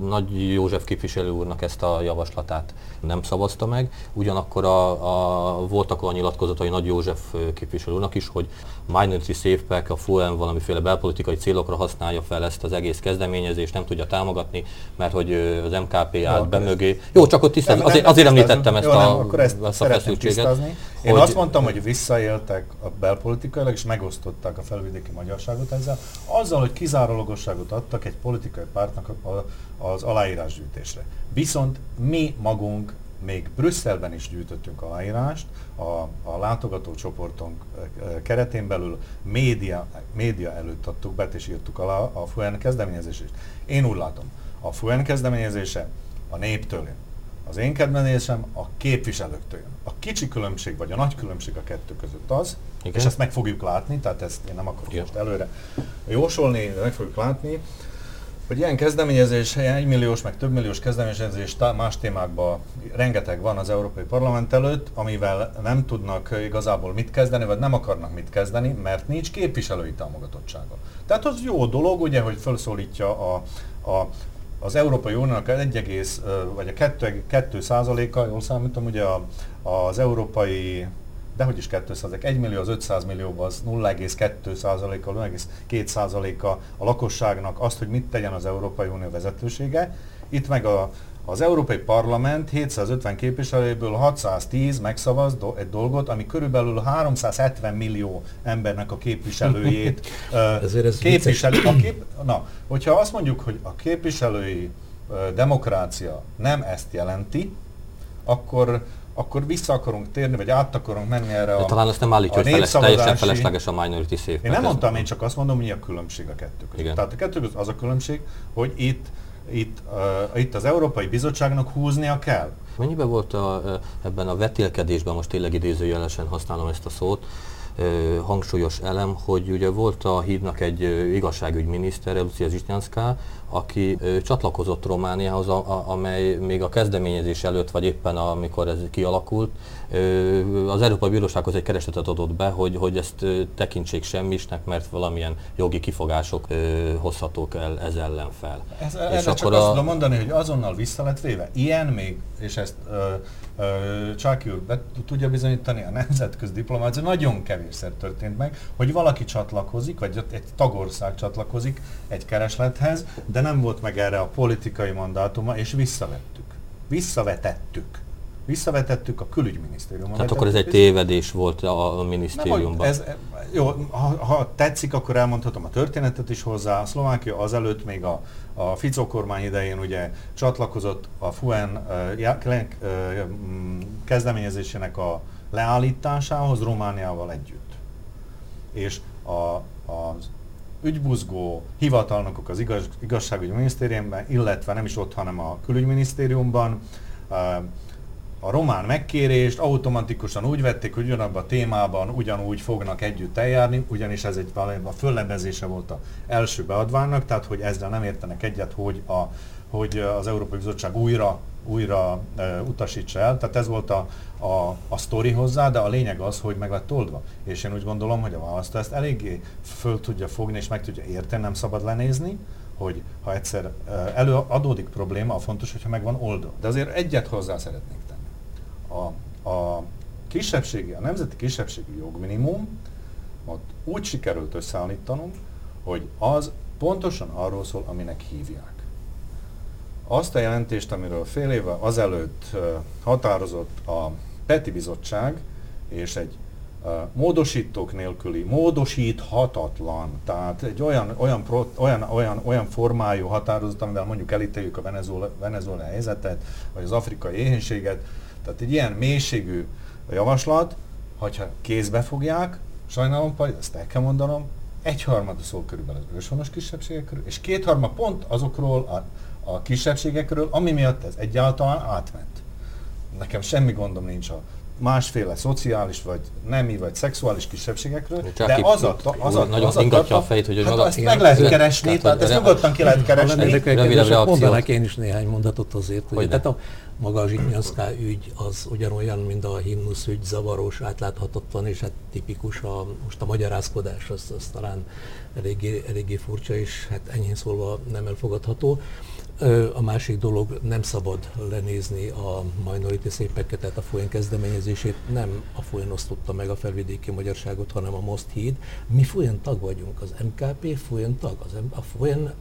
Speaker 1: Nagy József képviselő úrnak ezt a javaslatát nem szavazta meg, ugyanakkor a, a, voltak olyan nyilatkozatai Nagy József képviselő úrnak is, hogy Minority Safe Pack, a FUEM valamiféle belpolitikai célokra használja fel ezt az egész kezdeményezést, nem tudja támogatni, mert hogy az MKP állt be mögé. Jó, csak ott tisztán, azért, azért említettem ezt, jó, nem, a, akkor ezt, ezt a feszültséget.
Speaker 4: Én hogy... azt mondtam, hogy visszaéltek a belpolitikailag, és megosztották a felvidéki magyarságot ezzel, azzal, hogy kizárólagosságot adtak egy politikai pártnak az aláírásgyűjtésre. Viszont mi magunk még Brüsszelben is gyűjtöttünk aláírást, a, a látogatócsoportunk keretén belül média, média előtt adtuk be, és írtuk alá a FUEN kezdeményezését. Én úgy látom, a FUEN kezdeményezése a néptől jön. Az én kezdeményezésem a képviselőktől jön. A kicsi különbség, vagy a nagy különbség a kettő között az, Igen. és ezt meg fogjuk látni, tehát ezt én nem akarok Igen. most előre jósolni, de meg fogjuk látni, hogy ilyen kezdeményezés, ilyen egymilliós, meg több milliós kezdeményezés más témákban rengeteg van az Európai Parlament előtt, amivel nem tudnak igazából mit kezdeni, vagy nem akarnak mit kezdeni, mert nincs képviselői támogatottsága. Tehát az jó dolog, ugye, hogy felszólítja a, a, az Európai Uniónak 1, vagy a 2, 2 százaléka, jól számítom, ugye a, az európai de hogy is 200 1 millió az 500 millióban az 0,2%-a, 0,2%-a a lakosságnak azt, hogy mit tegyen az Európai Unió vezetősége. Itt meg a, az Európai Parlament 750 képviselőből 610 megszavaz do, egy dolgot, ami körülbelül 370 millió embernek a képviselőjét
Speaker 3: ez
Speaker 4: képviseli. A kép, na, hogyha azt mondjuk, hogy a képviselői demokrácia nem ezt jelenti, akkor akkor vissza akarunk térni, vagy át akarunk menni erre
Speaker 1: a talán azt nem állítja, hogy feles, teljesen felesleges a minority safe.
Speaker 4: Én nem mondtam, én csak azt mondom, hogy mi a különbség a kettő között. Igen. Tehát a kettő között az a különbség, hogy itt, itt, uh, itt az Európai Bizottságnak húznia kell.
Speaker 1: Mennyiben volt a, ebben a vetélkedésben, most tényleg idézőjelesen használom ezt a szót, hangsúlyos elem, hogy ugye volt a hídnak egy igazságügyminiszter, Lucia Zsitnyánszká, aki csatlakozott Romániához, a, a, amely még a kezdeményezés előtt, vagy éppen amikor ez kialakult, az Európai Bírósághoz egy keresetet adott be, hogy, hogy ezt tekintsék semmisnek, mert valamilyen jogi kifogások hozhatók el ez ellen fel.
Speaker 4: Ez, és erre akkor csak a... azt tudom mondani, hogy azonnal vissza lett véve. Ilyen még, és ezt Csáki úr be tudja bizonyítani, a nemzetközi diplomácia nagyon kevés kevésszer történt meg, hogy valaki csatlakozik, vagy egy tagország csatlakozik egy kereslethez, de nem volt meg erre a politikai mandátuma, és visszavettük. Visszavetettük visszavetettük a külügyminisztériumban.
Speaker 1: Tehát akkor ez egy tévedés volt a, a minisztériumban.
Speaker 4: Ez, jó, ha, ha tetszik, akkor elmondhatom a történetet is hozzá. A Szlovákia azelőtt még a, a Fico kormány idején ugye csatlakozott a FUEN uh, kezdeményezésének a leállításához Romániával együtt. És a, az ügybuzgó hivatalnokok az igaz, igazságügyi minisztériumban, illetve nem is ott, hanem a külügyminisztériumban uh, a román megkérést automatikusan úgy vették, hogy ugyanabban a témában ugyanúgy fognak együtt eljárni, ugyanis ez egy a föllebezése volt a első beadványnak, tehát hogy ezzel nem értenek egyet, hogy, a, hogy az Európai Bizottság újra újra e, utasítsa el. Tehát ez volt a, a, a sztori hozzá, de a lényeg az, hogy meg lett oldva. És én úgy gondolom, hogy a választó ezt eléggé föl tudja fogni és meg tudja érteni, nem szabad lenézni, hogy ha egyszer előadódik probléma, a fontos, hogyha meg van oldva. De azért egyet hozzá szeretnék a, a kisebbségi, a nemzeti kisebbségi jogminimum ott úgy sikerült összeállítanunk, hogy az pontosan arról szól, aminek hívják. Azt a jelentést, amiről fél évvel azelőtt határozott a Peti Bizottság, és egy módosítók nélküli, módosíthatatlan, tehát egy olyan, olyan, olyan, olyan, olyan formájú határozat, amivel mondjuk elítéljük a Venezuela, Venezuela helyzetet, vagy az afrikai éhénységet, tehát egy ilyen mélységű javaslat, hogyha kézbe fogják, sajnálom, ezt el kell mondanom, egyharmada szól körülbelül az őshonos kisebbségekről, és kétharmad pont azokról a, a kisebbségekről, ami miatt ez egyáltalán átment. Nekem semmi gondom nincs a másféle szociális, vagy nemi, vagy szexuális kisebbségekről,
Speaker 1: Csak de az a, az a,
Speaker 2: nagyon az a, ingatja a fejét, hogy
Speaker 4: hát ezt meg lehet keresni, tehát ezt nyugodtan ki lehet keresni.
Speaker 3: Rövid mondanak én is néhány mondatot azért, hogy tehát a maga a Zsitnyanszká ügy az ugyanolyan, mint a himnusz ügy, zavaros, átláthatatlan, és hát tipikus a, most a magyarázkodás, az, az talán eléggé, eléggé furcsa, és hát enyhén szólva nem elfogadható. A másik dolog, nem szabad lenézni a minority szépeket, tehát a folyén kezdeményezését nem a folyén osztotta meg a felvidéki magyarságot, hanem a Most híd. Mi folyén tag vagyunk, az MKP folyén tag, az M- a folyén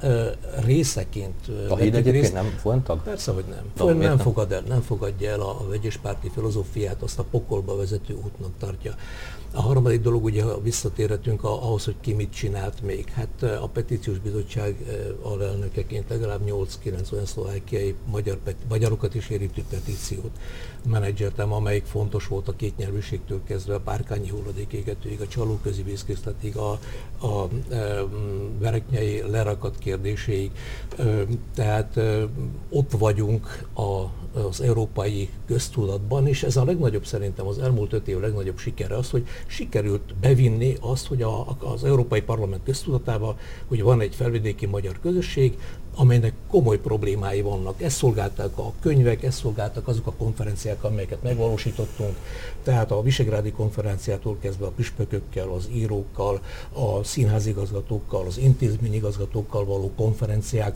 Speaker 3: részeként.
Speaker 1: A híd egyébként részt... nem folyén tag?
Speaker 3: Persze, hogy nem. Folyén nem, fogad el, nem fogadja el a, a vegyes párti filozófiát, azt a pokolba vezető útnak tartja. A harmadik dolog, ugye visszatérhetünk ahhoz, hogy ki mit csinált még. Hát a petíciós bizottság alelnökeként legalább 8-9 olyan szlovákiai magyar, magyarokat is érintő petíciót menedzseltem, amelyik fontos volt a kétnyelvűségtől kezdve a párkányi hulladékégetőig, a csalóközi vízkészletig, a, a, a vereknyei lerakat kérdéséig. Tehát ott vagyunk a, az európai köztudatban, és ez a legnagyobb szerintem az elmúlt öt év legnagyobb sikere az, hogy sikerült bevinni azt, hogy a, az Európai Parlament köztudatába, hogy van egy felvidéki magyar közösség, amelynek komoly problémái vannak. Ezt szolgálták a könyvek, ezt szolgáltak azok a konferenciák, amelyeket megvalósítottunk, tehát a Visegrádi konferenciától kezdve a püspökökkel, az írókkal, a színházigazgatókkal, az intézményigazgatókkal való konferenciák,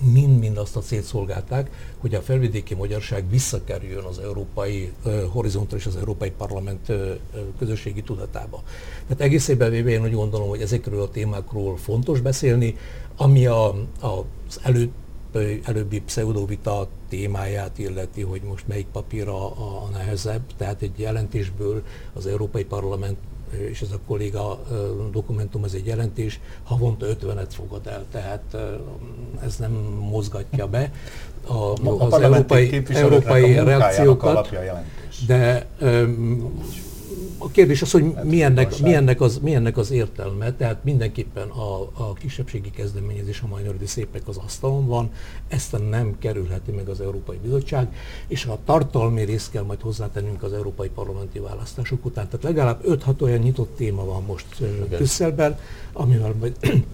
Speaker 3: mind-mind azt a célt szolgálták, hogy a felvidéki magyarság visszakerüljön az európai horizontra és az európai parlament közösségi tudatába. Tehát egészében véve én úgy gondolom, hogy ezekről a témákról fontos beszélni, ami a, a, az elő, előbbi pseudovita témáját illeti, hogy most melyik papír a, a nehezebb, tehát egy jelentésből az Európai Parlament és ez a kolléga dokumentum, ez egy jelentés, havonta 50-et fogad el, tehát ez nem mozgatja be a, az
Speaker 4: a
Speaker 3: európai, európai reakciókat, de a kérdés az, hogy milyennek, milyennek, az, milyennek az értelme, tehát mindenképpen a, a kisebbségi kezdeményezés, a minority szépek az asztalon van, ezt nem kerülheti meg az Európai Bizottság, és a tartalmi részt kell majd hozzátennünk az európai parlamenti választások után. Tehát legalább 5-6 olyan nyitott téma van most Brüsszelben, amivel majd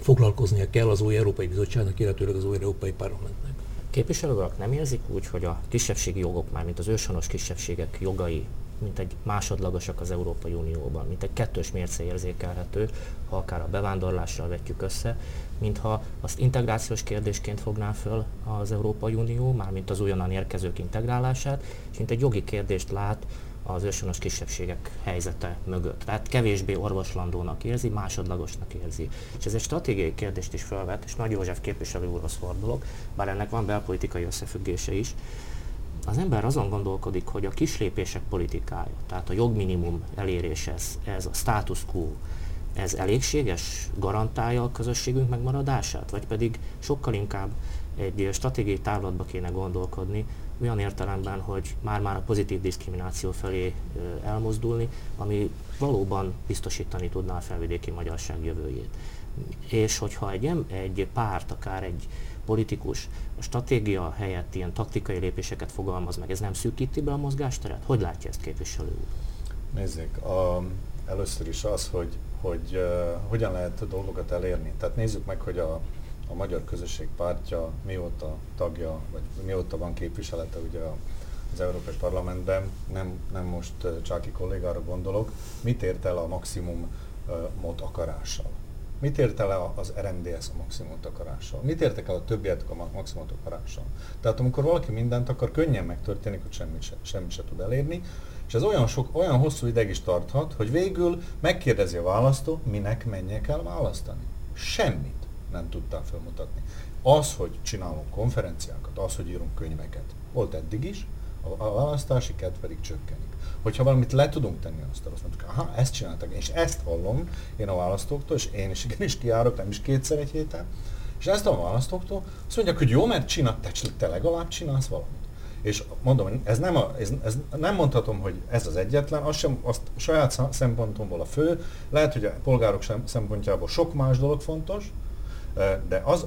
Speaker 3: foglalkoznia kell az új Európai Bizottságnak, illetőleg az új Európai Parlamentnek.
Speaker 2: Képviselők nem érzik úgy, hogy a kisebbségi jogok, már mint az őshonos kisebbségek jogai mint egy másodlagosak az Európai Unióban, mint egy kettős mérce érzékelhető, ha akár a bevándorlással vetjük össze, mintha azt integrációs kérdésként fogná föl az Európai Unió, mármint az újonnan érkezők integrálását, és mint egy jogi kérdést lát az őshonos kisebbségek helyzete mögött. Tehát kevésbé orvoslandónak érzi, másodlagosnak érzi. És ez egy stratégiai kérdést is felvet, és Nagy József képviselő úrhoz fordulok, bár ennek van belpolitikai összefüggése is. Az ember azon gondolkodik, hogy a kislépések politikája, tehát a jogminimum elérése, ez, ez a status quo, ez elégséges, garantálja a közösségünk megmaradását, vagy pedig sokkal inkább egy stratégiai távlatba kéne gondolkodni, olyan értelemben, hogy már-már a pozitív diszkrimináció felé elmozdulni, ami valóban biztosítani tudná a felvidéki magyarság jövőjét. És hogyha egy, egy párt, akár egy politikus a stratégia helyett ilyen taktikai lépéseket fogalmaz meg, ez nem szűkíti be a mozgásteret? Hogy látja ezt képviselő úr?
Speaker 4: Nézzék, a, először is az, hogy, hogy uh, hogyan lehet dolgokat elérni. Tehát nézzük meg, hogy a, a Magyar Közösség Pártja mióta tagja, vagy mióta van képviselete ugye az Európai Parlamentben, nem, nem most Csáki kollégára gondolok, mit ért el a maximumot akarással? Mit ért el az RMDS a maximumot akarással? Mit értek el a többiek a maximumot akarással? Tehát amikor valaki mindent akar, könnyen megtörténik, hogy semmit se, semmit se tud elérni, és ez olyan, sok, olyan hosszú ideig is tarthat, hogy végül megkérdezi a választó, minek menjek el választani. Semmit nem tudtál felmutatni. Az, hogy csinálunk konferenciákat, az, hogy írunk könyveket, volt eddig is, a választási kedv pedig csökkenik. Hogyha valamit le tudunk tenni azt, azt mondjuk, aha, ezt csináltak, és ezt hallom én a választóktól, és én is igenis kiárok, nem is kétszer egy héten, és ezt a választóktól, azt mondják, hogy jó, mert csinál, te, te legalább csinálsz valamit. És mondom, ez nem, a, ez, ez nem mondhatom, hogy ez az egyetlen, az sem azt saját szempontomból a fő, lehet, hogy a polgárok szempontjából sok más dolog fontos, de az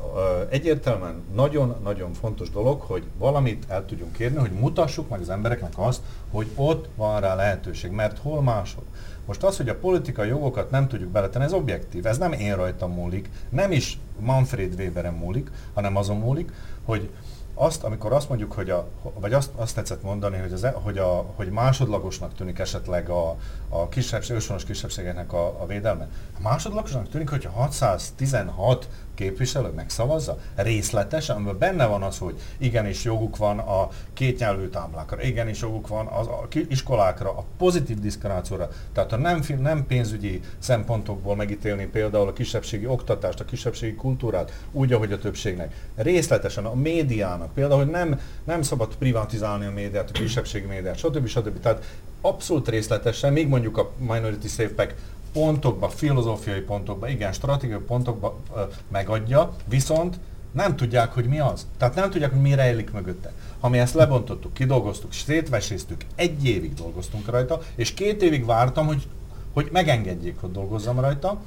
Speaker 4: egyértelműen nagyon-nagyon fontos dolog, hogy valamit el tudjunk kérni, hogy mutassuk meg az embereknek azt, hogy ott van rá lehetőség, mert hol máshol. Most az, hogy a politikai jogokat nem tudjuk beletenni, ez objektív, ez nem én rajtam múlik, nem is Manfred Weberen múlik, hanem azon múlik, hogy azt, amikor azt mondjuk, hogy a, vagy azt, azt tetszett mondani, hogy, az, e, hogy, a, hogy másodlagosnak tűnik esetleg a, a kisebbség, őshonos kisebbségeknek a, a védelme. Másodlagosnak tűnik, hogyha 616 képviselő megszavazza részletesen, amiben benne van az, hogy igenis joguk van a kétnyelvű táblákra, igenis joguk van az a iskolákra, a pozitív diszkriminációra, tehát a nem, nem pénzügyi szempontokból megítélni például a kisebbségi oktatást, a kisebbségi kultúrát, úgy, ahogy a többségnek. Részletesen a médiának, például, hogy nem, nem szabad privatizálni a médiát, a kisebbségi médiát, stb. stb. Tehát abszolút részletesen, még mondjuk a Minority Safe Pack pontokba, filozófiai pontokba, igen, stratégiai pontokba ö, megadja, viszont nem tudják, hogy mi az. Tehát nem tudják, hogy mi rejlik mögötte. Ha mi ezt lebontottuk, kidolgoztuk, szétveséztük, egy évig dolgoztunk rajta, és két évig vártam, hogy, hogy megengedjék, hogy dolgozzam rajta,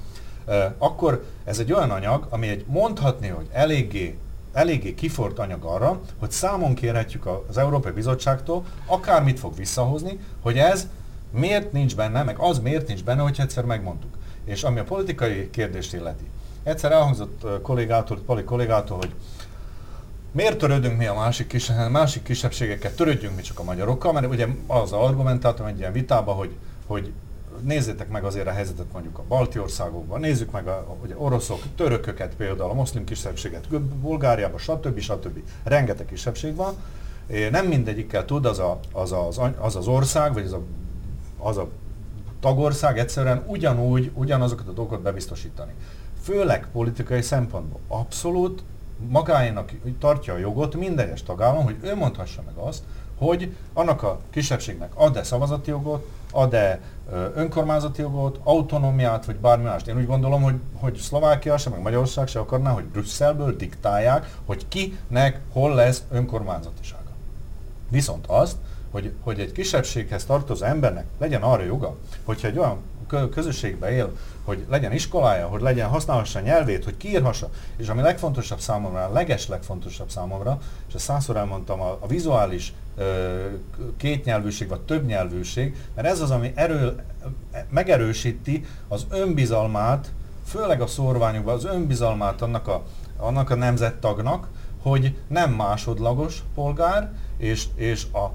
Speaker 4: akkor ez egy olyan anyag, ami egy mondhatni, hogy eléggé eléggé kifort anyag arra, hogy számon kérhetjük az Európai Bizottságtól, akármit fog visszahozni, hogy ez miért nincs benne, meg az miért nincs benne, hogy egyszer megmondtuk. És ami a politikai kérdést illeti. Egyszer elhangzott kollégától, Pali kollégától, hogy miért törődünk mi a másik, kis, másik kisebbségeket, törődjünk mi csak a magyarokkal, mert ugye az argumentáltam egy ilyen vitába, hogy, hogy nézzétek meg azért a helyzetet mondjuk a balti országokban, nézzük meg a, hogy oroszok, törököket például, a muszlim kisebbséget, Bulgáriában, stb. stb. Rengeteg kisebbség van. Nem mindegyikkel tud az, a, az, az, az az ország, vagy az a az a tagország egyszerűen ugyanúgy, ugyanazokat a dolgokat bebiztosítani. Főleg politikai szempontból. Abszolút magáénak tartja a jogot minden egyes tagállam, hogy ő mondhassa meg azt, hogy annak a kisebbségnek ad-e szavazati jogot, ad-e önkormányzati jogot, autonómiát, vagy bármi mást. Én úgy gondolom, hogy, hogy Szlovákia se, meg Magyarország se akarná, hogy Brüsszelből diktálják, hogy kinek hol lesz önkormányzatisága. Viszont azt, hogy, hogy egy kisebbséghez tartozó embernek legyen arra joga, hogyha egy olyan közösségbe él, hogy legyen iskolája, hogy legyen használhassa nyelvét, hogy kiírhassa, és ami legfontosabb számomra, a leges legfontosabb számomra, és ezt százszor elmondtam, a, a vizuális kétnyelvűség vagy többnyelvűség, mert ez az, ami erő, megerősíti az önbizalmát, főleg a szorványokban, az önbizalmát annak a, annak a nemzettagnak, hogy nem másodlagos polgár, és, és a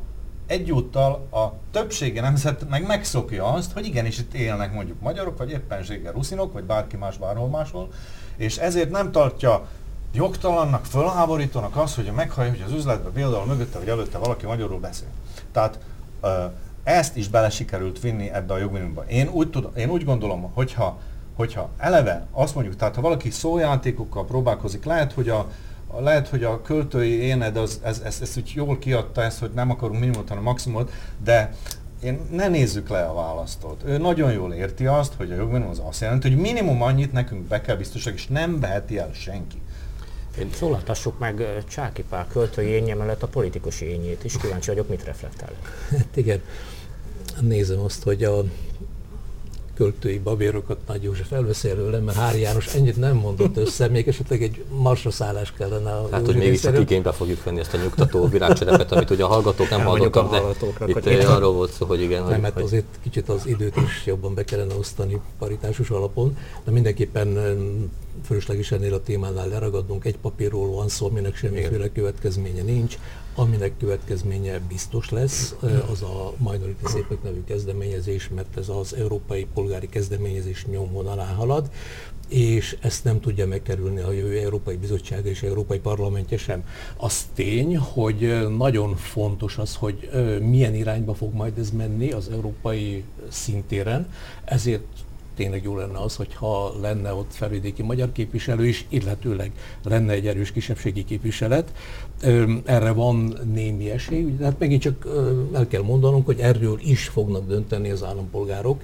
Speaker 4: egyúttal a többsége nemzet meg megszokja azt, hogy igenis itt élnek mondjuk magyarok, vagy éppenséggel ruszinok, vagy bárki más bárhol máshol, és ezért nem tartja jogtalannak, fölháborítónak az, hogy meghallja, hogy az üzletben például mögötte vagy előtte valaki magyarul beszél. Tehát ezt is bele sikerült vinni ebbe a jogminimumba. Én úgy, tudom, én úgy gondolom, hogyha, hogyha eleve azt mondjuk, tehát ha valaki szójátékokkal próbálkozik, lehet, hogy a, lehet, hogy a költői éned az, ez, ez, ez úgy jól kiadta ezt, hogy nem akarunk minimumot, hanem maximumot, de én ne nézzük le a választót. Ő nagyon jól érti azt, hogy a jogminimum az azt jelenti, hogy minimum annyit nekünk be kell biztosak, és nem veheti el senki.
Speaker 2: Szólaltassuk meg Csáki Pál költői énje mellett a politikus énjét is. Kíváncsi vagyok, mit reflektál.
Speaker 3: Hát igen, nézem azt, hogy a költői babérokat Nagy József elveszi előle, mert Hári János ennyit nem mondott össze, még esetleg egy marsra szállás kellene a
Speaker 1: Hát, hogy mégis csak igénybe fogjuk venni ezt a nyugtató virágcserepet, amit ugye a hallgatók nem hallottak, de itt eh, arról volt szó, hogy igen.
Speaker 3: Nem,
Speaker 1: hogy,
Speaker 3: mert
Speaker 1: hogy...
Speaker 3: azért kicsit az időt is jobban be kellene osztani paritásos alapon, de mindenképpen fölösleges ennél a témánál leragadnunk. Egy papírról van szó, aminek semmiféle következménye nincs aminek következménye biztos lesz, az a Minority Szépek nevű kezdeményezés, mert ez az európai polgári kezdeményezés nyomvonalán halad, és ezt nem tudja megkerülni a jövő Európai Bizottság és Európai Parlamentje sem. Az tény, hogy nagyon fontos az, hogy milyen irányba fog majd ez menni az európai szintéren, ezért tényleg jó lenne az, hogyha lenne ott felvidéki magyar képviselő is, illetőleg lenne egy erős kisebbségi képviselet. Erre van némi esély, hát megint csak el kell mondanunk, hogy erről is fognak dönteni az állampolgárok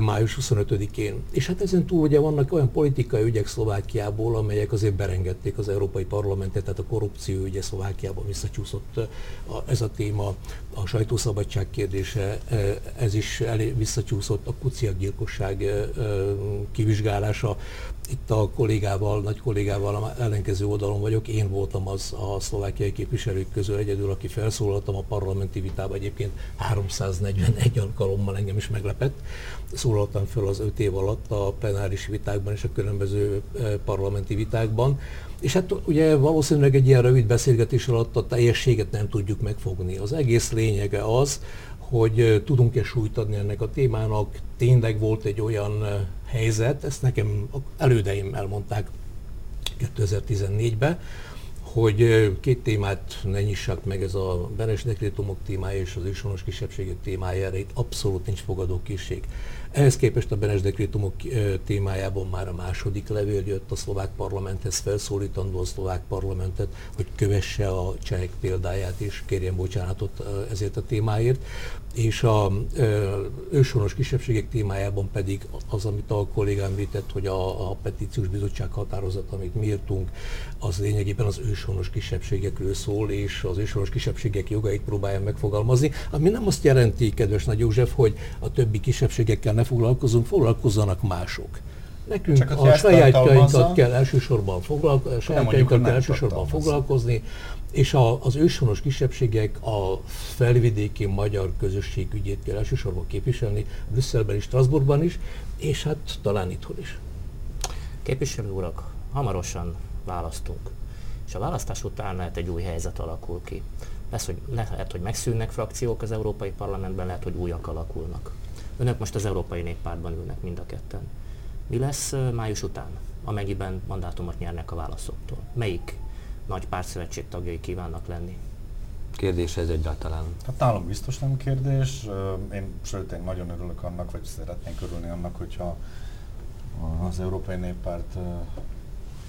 Speaker 3: május 25-én. És hát ezen túl ugye vannak olyan politikai ügyek Szlovákiából, amelyek azért berengedték az Európai Parlamentet, tehát a korrupció ügye Szlovákiában visszacsúszott ez a téma, a sajtószabadság kérdése, ez is elé visszacsúszott, a kuciak kivizsgálása, itt a kollégával, nagy kollégával ellenkező oldalon vagyok. Én voltam az a szlovákiai képviselők közül egyedül, aki felszólaltam a parlamenti vitába. Egyébként 341 alkalommal engem is meglepett. Szólaltam föl az öt év alatt a plenáris vitákban és a különböző parlamenti vitákban. És hát ugye valószínűleg egy ilyen rövid beszélgetés alatt a teljességet nem tudjuk megfogni. Az egész lényege az, hogy tudunk-e súlyt adni ennek a témának. Tényleg volt egy olyan helyzet, ezt nekem elődeim elmondták 2014-ben, hogy két témát ne nyissak meg, ez a Benes dekrétumok témája és az őshonos kisebbségek témája, erre itt abszolút nincs fogadókészség. Ehhez képest a Benes dekrétumok témájában már a második levél jött a szlovák parlamenthez, felszólítandó a szlovák parlamentet, hogy kövesse a csehek példáját és kérjen bocsánatot ezért a témáért. És a őshonos kisebbségek témájában pedig az, amit a kollégám említett, hogy a, a petíciós bizottság határozat, amit mi írtunk, az lényegében az őshonos kisebbségekről szól, és az őshonos kisebbségek jogait próbálja megfogalmazni, ami nem azt jelenti, kedves Nagy József, hogy a többi kisebbségekkel ne foglalkozunk, foglalkozzanak mások. Nekünk Csak a sajátjainkat kell elsősorban, foglalko- sajátjainkat kell elsősorban foglalkozni, és a, az őshonos kisebbségek a felvidéki magyar közösség ügyét kell elsősorban képviselni, Brüsszelben és Strasbourgban is, és hát talán itthon is.
Speaker 2: Képviselő urak, hamarosan választunk, és a választás után lehet egy új helyzet alakul ki. Lesz, hogy lehet, hogy megszűnnek frakciók az Európai Parlamentben, lehet, hogy újak alakulnak. Önök most az Európai Néppártban ülnek mind a ketten. Mi lesz május után, amennyiben mandátumot nyernek a válaszoktól? Melyik nagy pártszövetség tagjai kívánnak lenni?
Speaker 1: Kérdés ez egyáltalán?
Speaker 4: Hát nálam biztos nem kérdés. Én sőt, én nagyon örülök annak, vagy szeretnénk örülni annak, hogyha az Európai Néppárt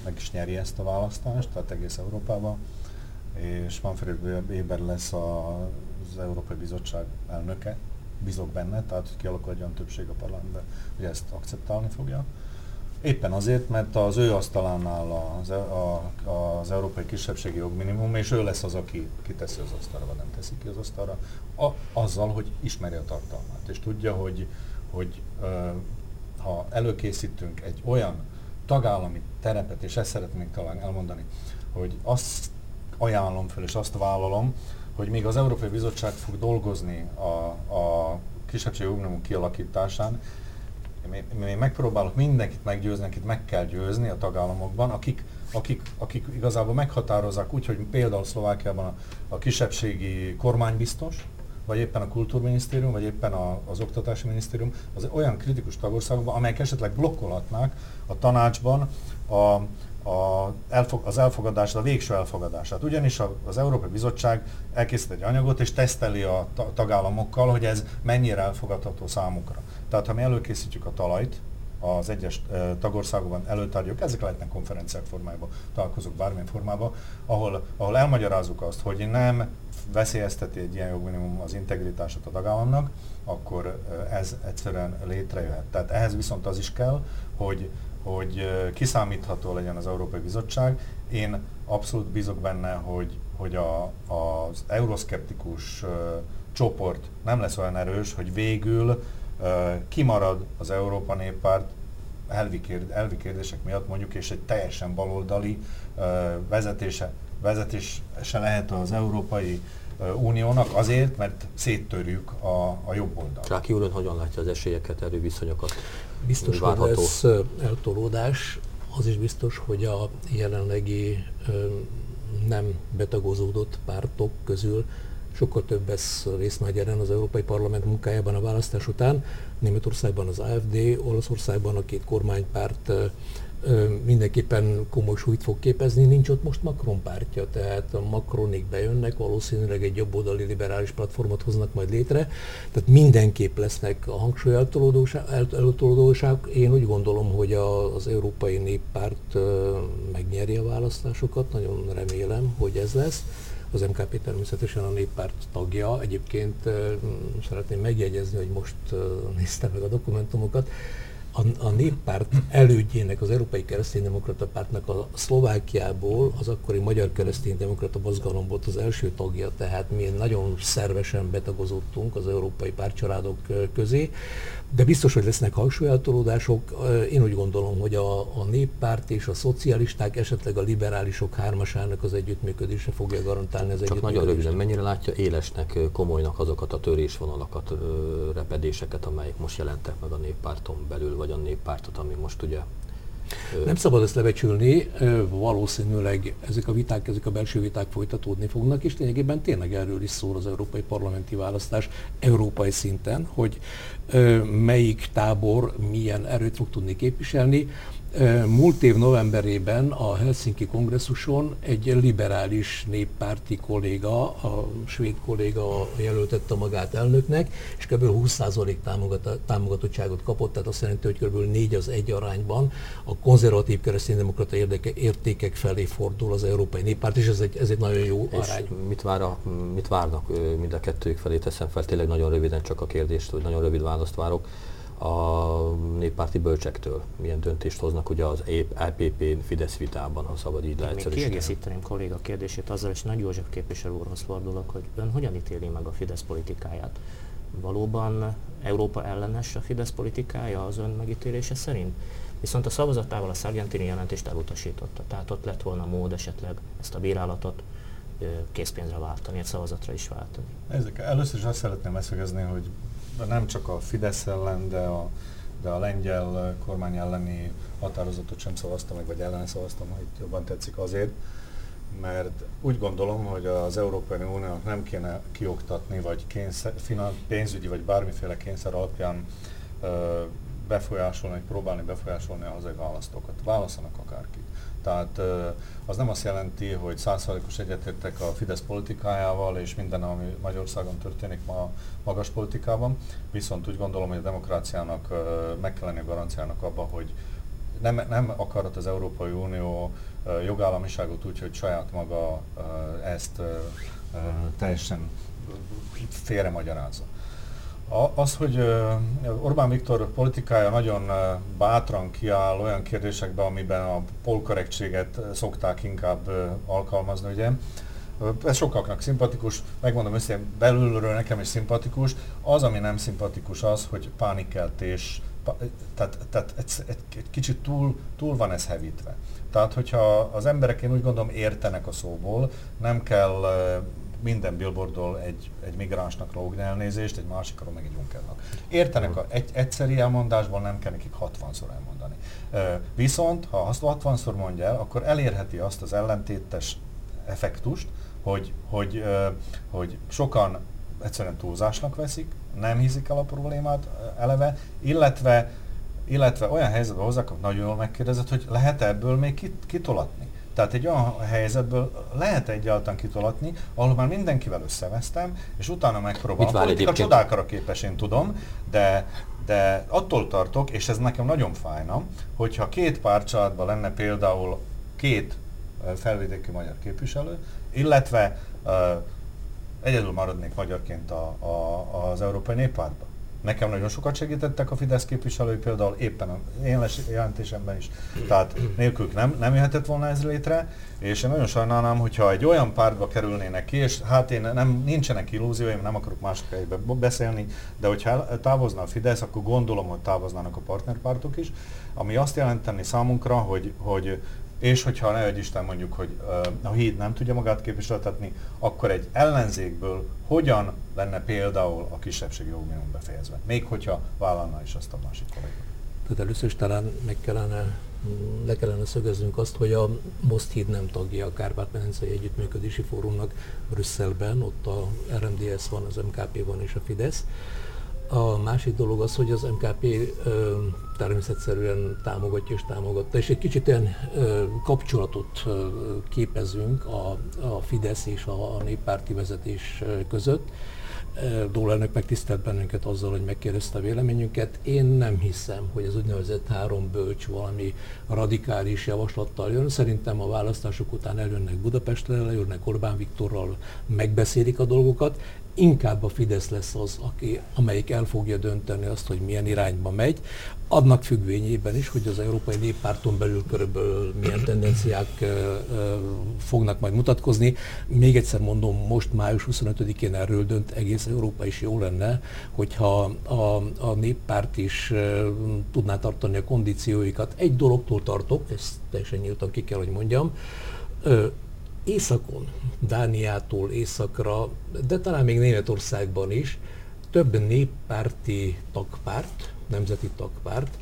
Speaker 4: meg is nyeri ezt a választást, tehát egész Európában, és Manfred Weber lesz az Európai Bizottság elnöke, bízok benne, tehát hogy kialakul egy olyan többség a parlamentben, hogy ezt akceptálni fogja. Éppen azért, mert az ő asztalánál az, a, az európai kisebbségi jogminimum, és ő lesz az, aki kiteszi az asztalra, vagy nem teszi ki az asztalra, a, azzal, hogy ismeri a tartalmát, és tudja, hogy, hogy ö, ha előkészítünk egy olyan tagállami terepet, és ezt szeretnék talán elmondani, hogy azt ajánlom fel, és azt vállalom, hogy még az Európai Bizottság fog dolgozni a, a kisebbségi jogminimum kialakításán, én, én megpróbálok mindenkit meggyőzni, akit meg kell győzni a tagállamokban, akik, akik, akik igazából meghatározzák úgy, hogy például Szlovákiában a, a kisebbségi kormánybiztos, vagy éppen a kultúrminisztérium, vagy éppen a, az oktatási minisztérium, az olyan kritikus tagországokban, amelyek esetleg blokkolhatnák a tanácsban a, a elfog, az elfogadás, a végső elfogadását. Ugyanis az Európai Bizottság elkészít egy anyagot és teszteli a tagállamokkal, hogy ez mennyire elfogadható számukra. Tehát ha mi előkészítjük a talajt, az egyes tagországokban előtárgyaljuk, ezek lehetnek konferenciák formájában, találkozók bármilyen formában, ahol, ahol elmagyarázzuk azt, hogy nem veszélyezteti egy ilyen jogminimum az integritását a tagállamnak, akkor ez egyszerűen létrejöhet. Tehát ehhez viszont az is kell, hogy, hogy kiszámítható legyen az Európai Bizottság. Én abszolút bízok benne, hogy, hogy a, az euroszkeptikus uh, csoport nem lesz olyan erős, hogy végül kimarad az Európa Néppárt elvi, kérd, elvi kérdések miatt mondjuk, és egy teljesen baloldali vezetése, vezetése lehet az Európai Uniónak azért, mert széttörjük a, a jobb oldalt.
Speaker 1: Ráki úr, hogyan látja az esélyeket, erőviszonyokat?
Speaker 3: Biztos, várható? hogy lesz eltolódás. Az is biztos, hogy a jelenlegi nem betagozódott pártok közül sokkal több lesz részt majd jelen az Európai Parlament munkájában a választás után. Németországban az AFD, Olaszországban a két kormánypárt mindenképpen komoly súlyt fog képezni, nincs ott most Macron pártja, tehát a Macronik bejönnek, valószínűleg egy jobboldali liberális platformot hoznak majd létre, tehát mindenképp lesznek a hangsúly eltolódóság. Én úgy gondolom, hogy a, az Európai Néppárt megnyeri a választásokat, nagyon remélem, hogy ez lesz. Az MKP természetesen a néppárt tagja. Egyébként szeretném megjegyezni, hogy most néztem meg a dokumentumokat, a, a néppárt elődjének, az Európai Kereszténydemokrata Pártnak a Szlovákiából az akkori Magyar Kereszténydemokrata Mozgalom volt az első tagja, tehát mi nagyon szervesen betagozottunk az európai pártcsaládok közé, de biztos, hogy lesznek hangsúlyeltolódások. Én úgy gondolom, hogy a, a néppárt és a szocialisták, esetleg a liberálisok hármasának az együttműködése fogja garantálni az
Speaker 1: Csak nagyon röviden, mennyire látja élesnek, komolynak azokat a törésvonalakat, repedéseket, amelyek most jelentek meg a néppárton belül, vagy a néppártot, ami most ugye
Speaker 3: nem szabad ezt lebecsülni, valószínűleg ezek a viták, ezek a belső viták folytatódni fognak, és lényegében tényleg erről is szól az európai parlamenti választás európai szinten, hogy melyik tábor milyen erőt fog tudni képviselni. Múlt év novemberében a Helsinki kongresszuson egy liberális néppárti kolléga, a svéd kolléga jelöltette magát elnöknek, és kb. 20% támogatottságot kapott, tehát azt jelenti, hogy kb. 4 az egy arányban a konzervatív kereszténydemokrata értékek felé fordul az Európai Néppárt, és ez egy, ez egy nagyon jó és arány.
Speaker 1: Mit, vár a, mit várnak mind a kettőjük felé? Teszem fel tényleg nagyon röviden csak a kérdést, hogy nagyon rövid választ várok a néppárti bölcsektől? Milyen döntést hoznak ugye az LPP e Fidesz vitában, ha szabad így
Speaker 2: leegyszerűsíteni? Még kiegészíteném kolléga kérdését azzal, és Nagy József képviselő úrhoz fordulok, hogy ön hogyan ítéli meg a Fidesz politikáját? Valóban Európa ellenes a Fidesz politikája az ön megítélése szerint? Viszont a szavazatával a Sargentini jelentést elutasította, tehát ott lett volna mód esetleg ezt a bírálatot készpénzre váltani, egy szavazatra is váltani.
Speaker 4: Ezek, először is azt szeretném leszögezni, hogy nem csak a Fidesz ellen, de a, de a lengyel kormány elleni határozatot sem szavaztam meg, vagy ellene szavaztam, itt jobban tetszik azért, mert úgy gondolom, hogy az Európai Uniónak nem kéne kioktatni, vagy kényszer, finan, pénzügyi, vagy bármiféle kényszer alapján ö, befolyásolni, vagy próbálni befolyásolni a hazai választókat. Válaszanak akárki. Tehát az nem azt jelenti, hogy százszerzalékos egyetértek a Fidesz politikájával, és minden, ami Magyarországon történik ma magas politikában, viszont úgy gondolom, hogy a demokráciának meg kell lenni a garanciának abban, hogy nem, nem akarhat az Európai Unió jogállamiságot úgy, hogy saját maga ezt teljesen félre Az, hogy Orbán Viktor politikája nagyon bátran kiáll olyan kérdésekbe, amiben a polkorrektséget szokták inkább alkalmazni, ugye, ez sokaknak szimpatikus, megmondom őszintén, belülről nekem is szimpatikus. Az, ami nem szimpatikus az, hogy pánikeltés, tehát, tehát egy, egy, egy kicsit túl, túl van ez hevítve. Tehát, hogyha az emberek, én úgy gondolom, értenek a szóból, nem kell minden billboardról egy, egy migránsnak lógni elnézést, egy másikról meg egy Junckernak. Értenek, a, egy egyszeri elmondásból nem kell nekik 60-szor elmondani. Viszont, ha azt 60-szor mondja el, akkor elérheti azt az ellentétes effektust, hogy, hogy, hogy sokan egyszerűen túlzásnak veszik, nem hiszik el a problémát eleve, illetve illetve olyan helyzetbe hozzák, nagyon jól megkérdezett, hogy lehet ebből még kitolatni. Tehát egy olyan helyzetből lehet egyáltalán kitolatni, ahol már mindenkivel összevesztem, és utána megpróbálom. A politika csodákra képes, én tudom, de, de attól tartok, és ez nekem nagyon fájna, hogyha két párcsaládban lenne például két felvidéki magyar képviselő, illetve uh, egyedül maradnék magyarként a, a, az Európai Néppártban. Nekem nagyon sokat segítettek a Fidesz képviselői, például éppen a én jelentésemben is. Tehát nélkülük nem, nem jöhetett volna ez létre, és én nagyon sajnálnám, hogyha egy olyan pártba kerülnének ki, és hát én nem, nincsenek illúzióim, nem akarok mások helyben beszélni, de hogyha távozna a Fidesz, akkor gondolom, hogy távoznának a partnerpártok is, ami azt jelenteni számunkra, hogy, hogy és hogyha ne egy Isten mondjuk, hogy a híd nem tudja magát képviseltetni, akkor egy ellenzékből hogyan lenne például a kisebbségi jogminimum befejezve, még hogyha vállalna is azt a másik kolléga.
Speaker 3: Tehát először is talán meg kellene, le kellene szögeznünk azt, hogy a Most híd nem tagja a Kárpát-medencei Együttműködési Fórumnak Brüsszelben, ott a RMDS van, az MKP van és a Fidesz. A másik dolog az, hogy az MKP ö, természetszerűen támogatja és támogatta, és egy kicsit olyan ö, kapcsolatot ö, képezünk a, a Fidesz és a, a néppárti vezetés között. Dól elnök megtisztelt bennünket azzal, hogy megkérdezte a véleményünket. Én nem hiszem, hogy az úgynevezett három bölcs valami radikális javaslattal jön. Szerintem a választások után eljönnek Budapestre, lejönnek Orbán Viktorral, megbeszélik a dolgokat inkább a Fidesz lesz az, aki, amelyik el fogja dönteni azt, hogy milyen irányba megy, annak függvényében is, hogy az Európai Néppárton belül körülbelül milyen tendenciák ö, ö, fognak majd mutatkozni. Még egyszer mondom, most május 25-én erről dönt egész Európa is jó lenne, hogyha a, a néppárt is ö, tudná tartani a kondícióikat. Egy dologtól tartok, ezt teljesen nyíltan ki kell, hogy mondjam, ö, északon, Dániától északra, de talán még Németországban is több néppárti tagpárt, nemzeti tagpárt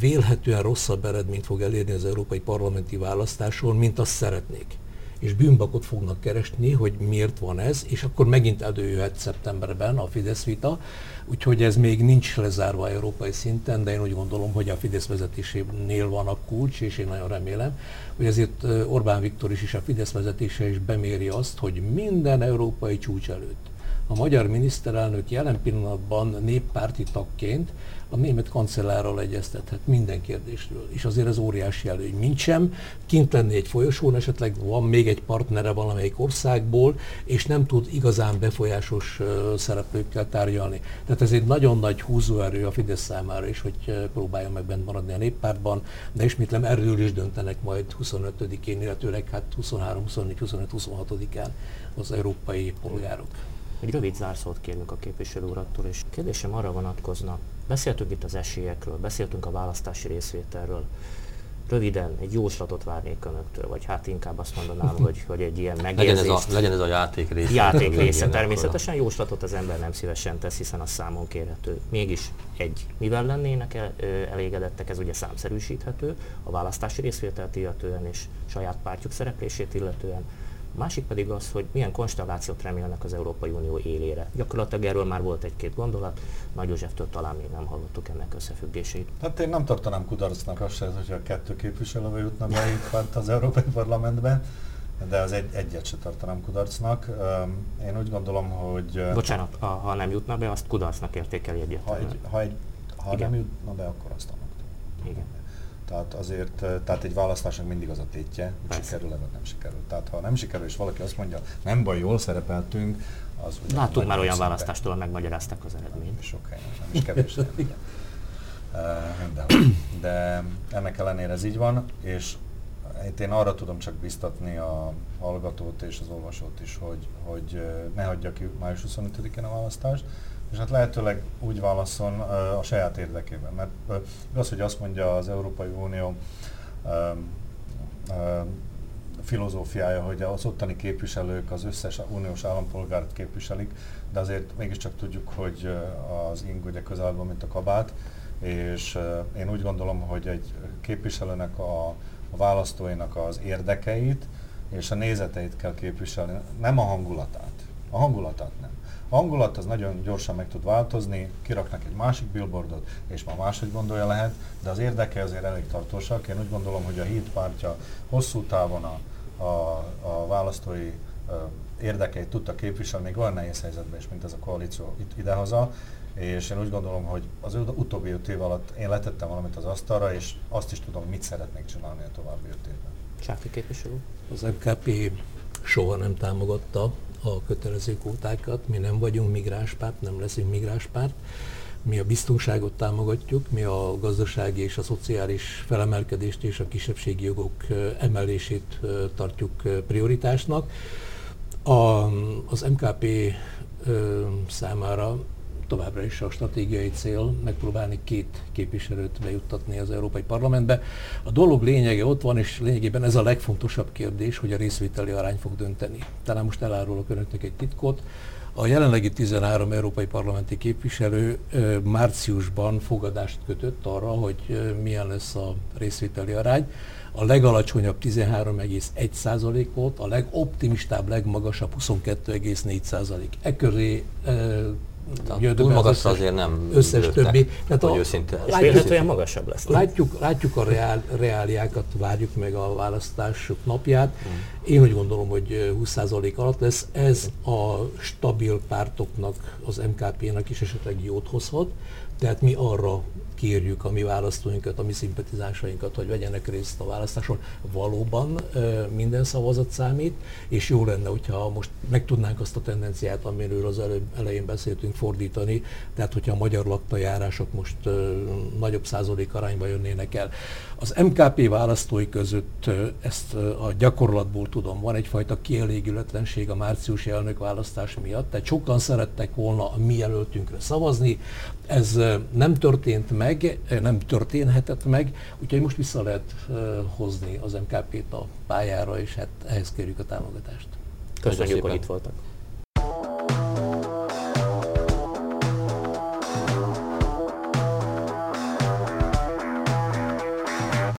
Speaker 3: vélhetően rosszabb eredményt fog elérni az európai parlamenti választáson, mint azt szeretnék és bűnbakot fognak keresni, hogy miért van ez, és akkor megint előjöhet szeptemberben a Fidesz vita, úgyhogy ez még nincs lezárva európai szinten, de én úgy gondolom, hogy a Fidesz vezetésénél van a kulcs, és én nagyon remélem, hogy ezért Orbán Viktor is és a Fidesz vezetése is beméri azt, hogy minden európai csúcs előtt a magyar miniszterelnök jelen pillanatban néppárti tagként a német kancellárral egyeztethet minden kérdésről. És azért ez óriási előny. Mint sem, kint lenni egy folyosón, esetleg van még egy partnere valamelyik országból, és nem tud igazán befolyásos szereplőkkel tárgyalni. Tehát ez egy nagyon nagy húzóerő a Fidesz számára is, hogy uh, próbáljon meg bent maradni a néppártban, de ismétlem erről is döntenek majd 25-én, illetőleg hát 23, 24, 25, 26-án az európai polgárok.
Speaker 2: Egy rövid zárszót kérünk a képviselő urattól, és kérdésem arra vonatkozna, beszéltünk itt az esélyekről, beszéltünk a választási részvételről, röviden egy jóslatot várnék önöktől, vagy hát inkább azt mondanám, hogy, hogy egy ilyen
Speaker 1: megjegyzést. Legyen ez a, legyen ez a játék része.
Speaker 2: Játék része természetesen, jóslatot az ember nem szívesen tesz, hiszen a számon kérhető. Mégis egy, mivel lennének el, elégedettek, ez ugye számszerűsíthető, a választási részvételt illetően és saját pártjuk szereplését illetően, másik pedig az, hogy milyen konstellációt remélnek az Európai Unió élére. Gyakorlatilag erről már volt egy-két gondolat, Nagy Józseftől talán még nem hallottuk ennek összefüggését.
Speaker 4: Hát én nem tartanám kudarcnak azt se, hogyha a kettő képviselő jutna be itt az Európai Parlamentben, de az egy, egyet se tartanám kudarcnak. Én úgy gondolom, hogy...
Speaker 2: Bocsánat, ha, ha nem jutna be, azt kudarcnak értékeli egyértelműen.
Speaker 4: Ha, egy, ha, egy, ha nem jutna be, akkor azt annak. Igen. Tehát azért, tehát egy választásnak mindig az a tétje, hogy sikerül-e vagy nem sikerül. Tehát ha nem sikerül, és valaki azt mondja, nem baj, jól szerepeltünk, az
Speaker 2: ugye Látunk már olyan szerepel. választástól, megmagyarázták az eredményt.
Speaker 4: Sok helyen, nem is kevés de, de ennek ellenére ez így van, és itt én arra tudom csak biztatni a hallgatót és az olvasót is, hogy, hogy ne hagyja ki május 25-én a választást, és hát lehetőleg úgy válaszol a saját érdekében. Mert az, hogy azt mondja az Európai Unió filozófiája, hogy az ottani képviselők az összes uniós állampolgárt képviselik, de azért mégiscsak tudjuk, hogy az ing ugye közelben, mint a kabát, és én úgy gondolom, hogy egy képviselőnek a, a választóinak az érdekeit és a nézeteit kell képviselni, nem a hangulatát. A hangulatát nem hangulat az nagyon gyorsan meg tud változni, kiraknak egy másik billboardot, és már máshogy gondolja lehet, de az érdeke azért elég tartósak. Én úgy gondolom, hogy a híd pártja hosszú távon a, a, a választói érdekeit tudta képviselni, még olyan nehéz helyzetben is, mint ez a koalíció itt idehaza, és én úgy gondolom, hogy az utóbbi öt év alatt én letettem valamit az asztalra, és azt is tudom, mit szeretnék csinálni a további öt évben.
Speaker 2: Sáfi képviselő.
Speaker 3: Az MKP soha nem támogatta a kötelező kvótákat, mi nem vagyunk migránspárt, nem leszünk migránspárt, mi a biztonságot támogatjuk, mi a gazdasági és a szociális felemelkedést és a kisebbségi jogok emelését tartjuk prioritásnak. A, az MKP számára továbbra is a stratégiai cél megpróbálni két képviselőt bejuttatni az Európai Parlamentbe. A dolog lényege ott van, és lényegében ez a legfontosabb kérdés, hogy a részvételi arány fog dönteni. Talán most elárulok önöknek egy titkot. A jelenlegi 13 európai parlamenti képviselő márciusban fogadást kötött arra, hogy milyen lesz a részvételi arány. A legalacsonyabb 13,1% volt, a legoptimistább, legmagasabb 22,4%. E köré
Speaker 1: túl magasra az azért nem
Speaker 3: összes jöttek, többi.
Speaker 1: Tehát a, őszinte.
Speaker 2: És vélhetően magasabb lesz.
Speaker 3: Látjuk, látjuk a reál, reáliákat, várjuk meg a választások napját. Hmm. Én úgy gondolom, hogy 20% alatt lesz. Ez a stabil pártoknak, az MKP-nak is esetleg jót hozhat. Tehát mi arra kérjük a mi választóinkat, a mi szimpatizásainkat, hogy vegyenek részt a választáson. Valóban minden szavazat számít, és jó lenne, hogyha most meg tudnánk azt a tendenciát, amiről az előbb, elején beszéltünk, fordítani, tehát hogyha a magyar laktajárások most nagyobb százalék arányba jönnének el. Az MKP választói között ezt a gyakorlatból tudom, van egyfajta kielégületlenség a márciusi elnökválasztás miatt, tehát sokan szerettek volna a mi jelöltünkre szavazni, ez nem történt meg, nem történhetett meg, úgyhogy most vissza lehet hozni az MKP-t a pályára, és hát ehhez kérjük a támogatást.
Speaker 2: Köszönjük, hogy itt voltak.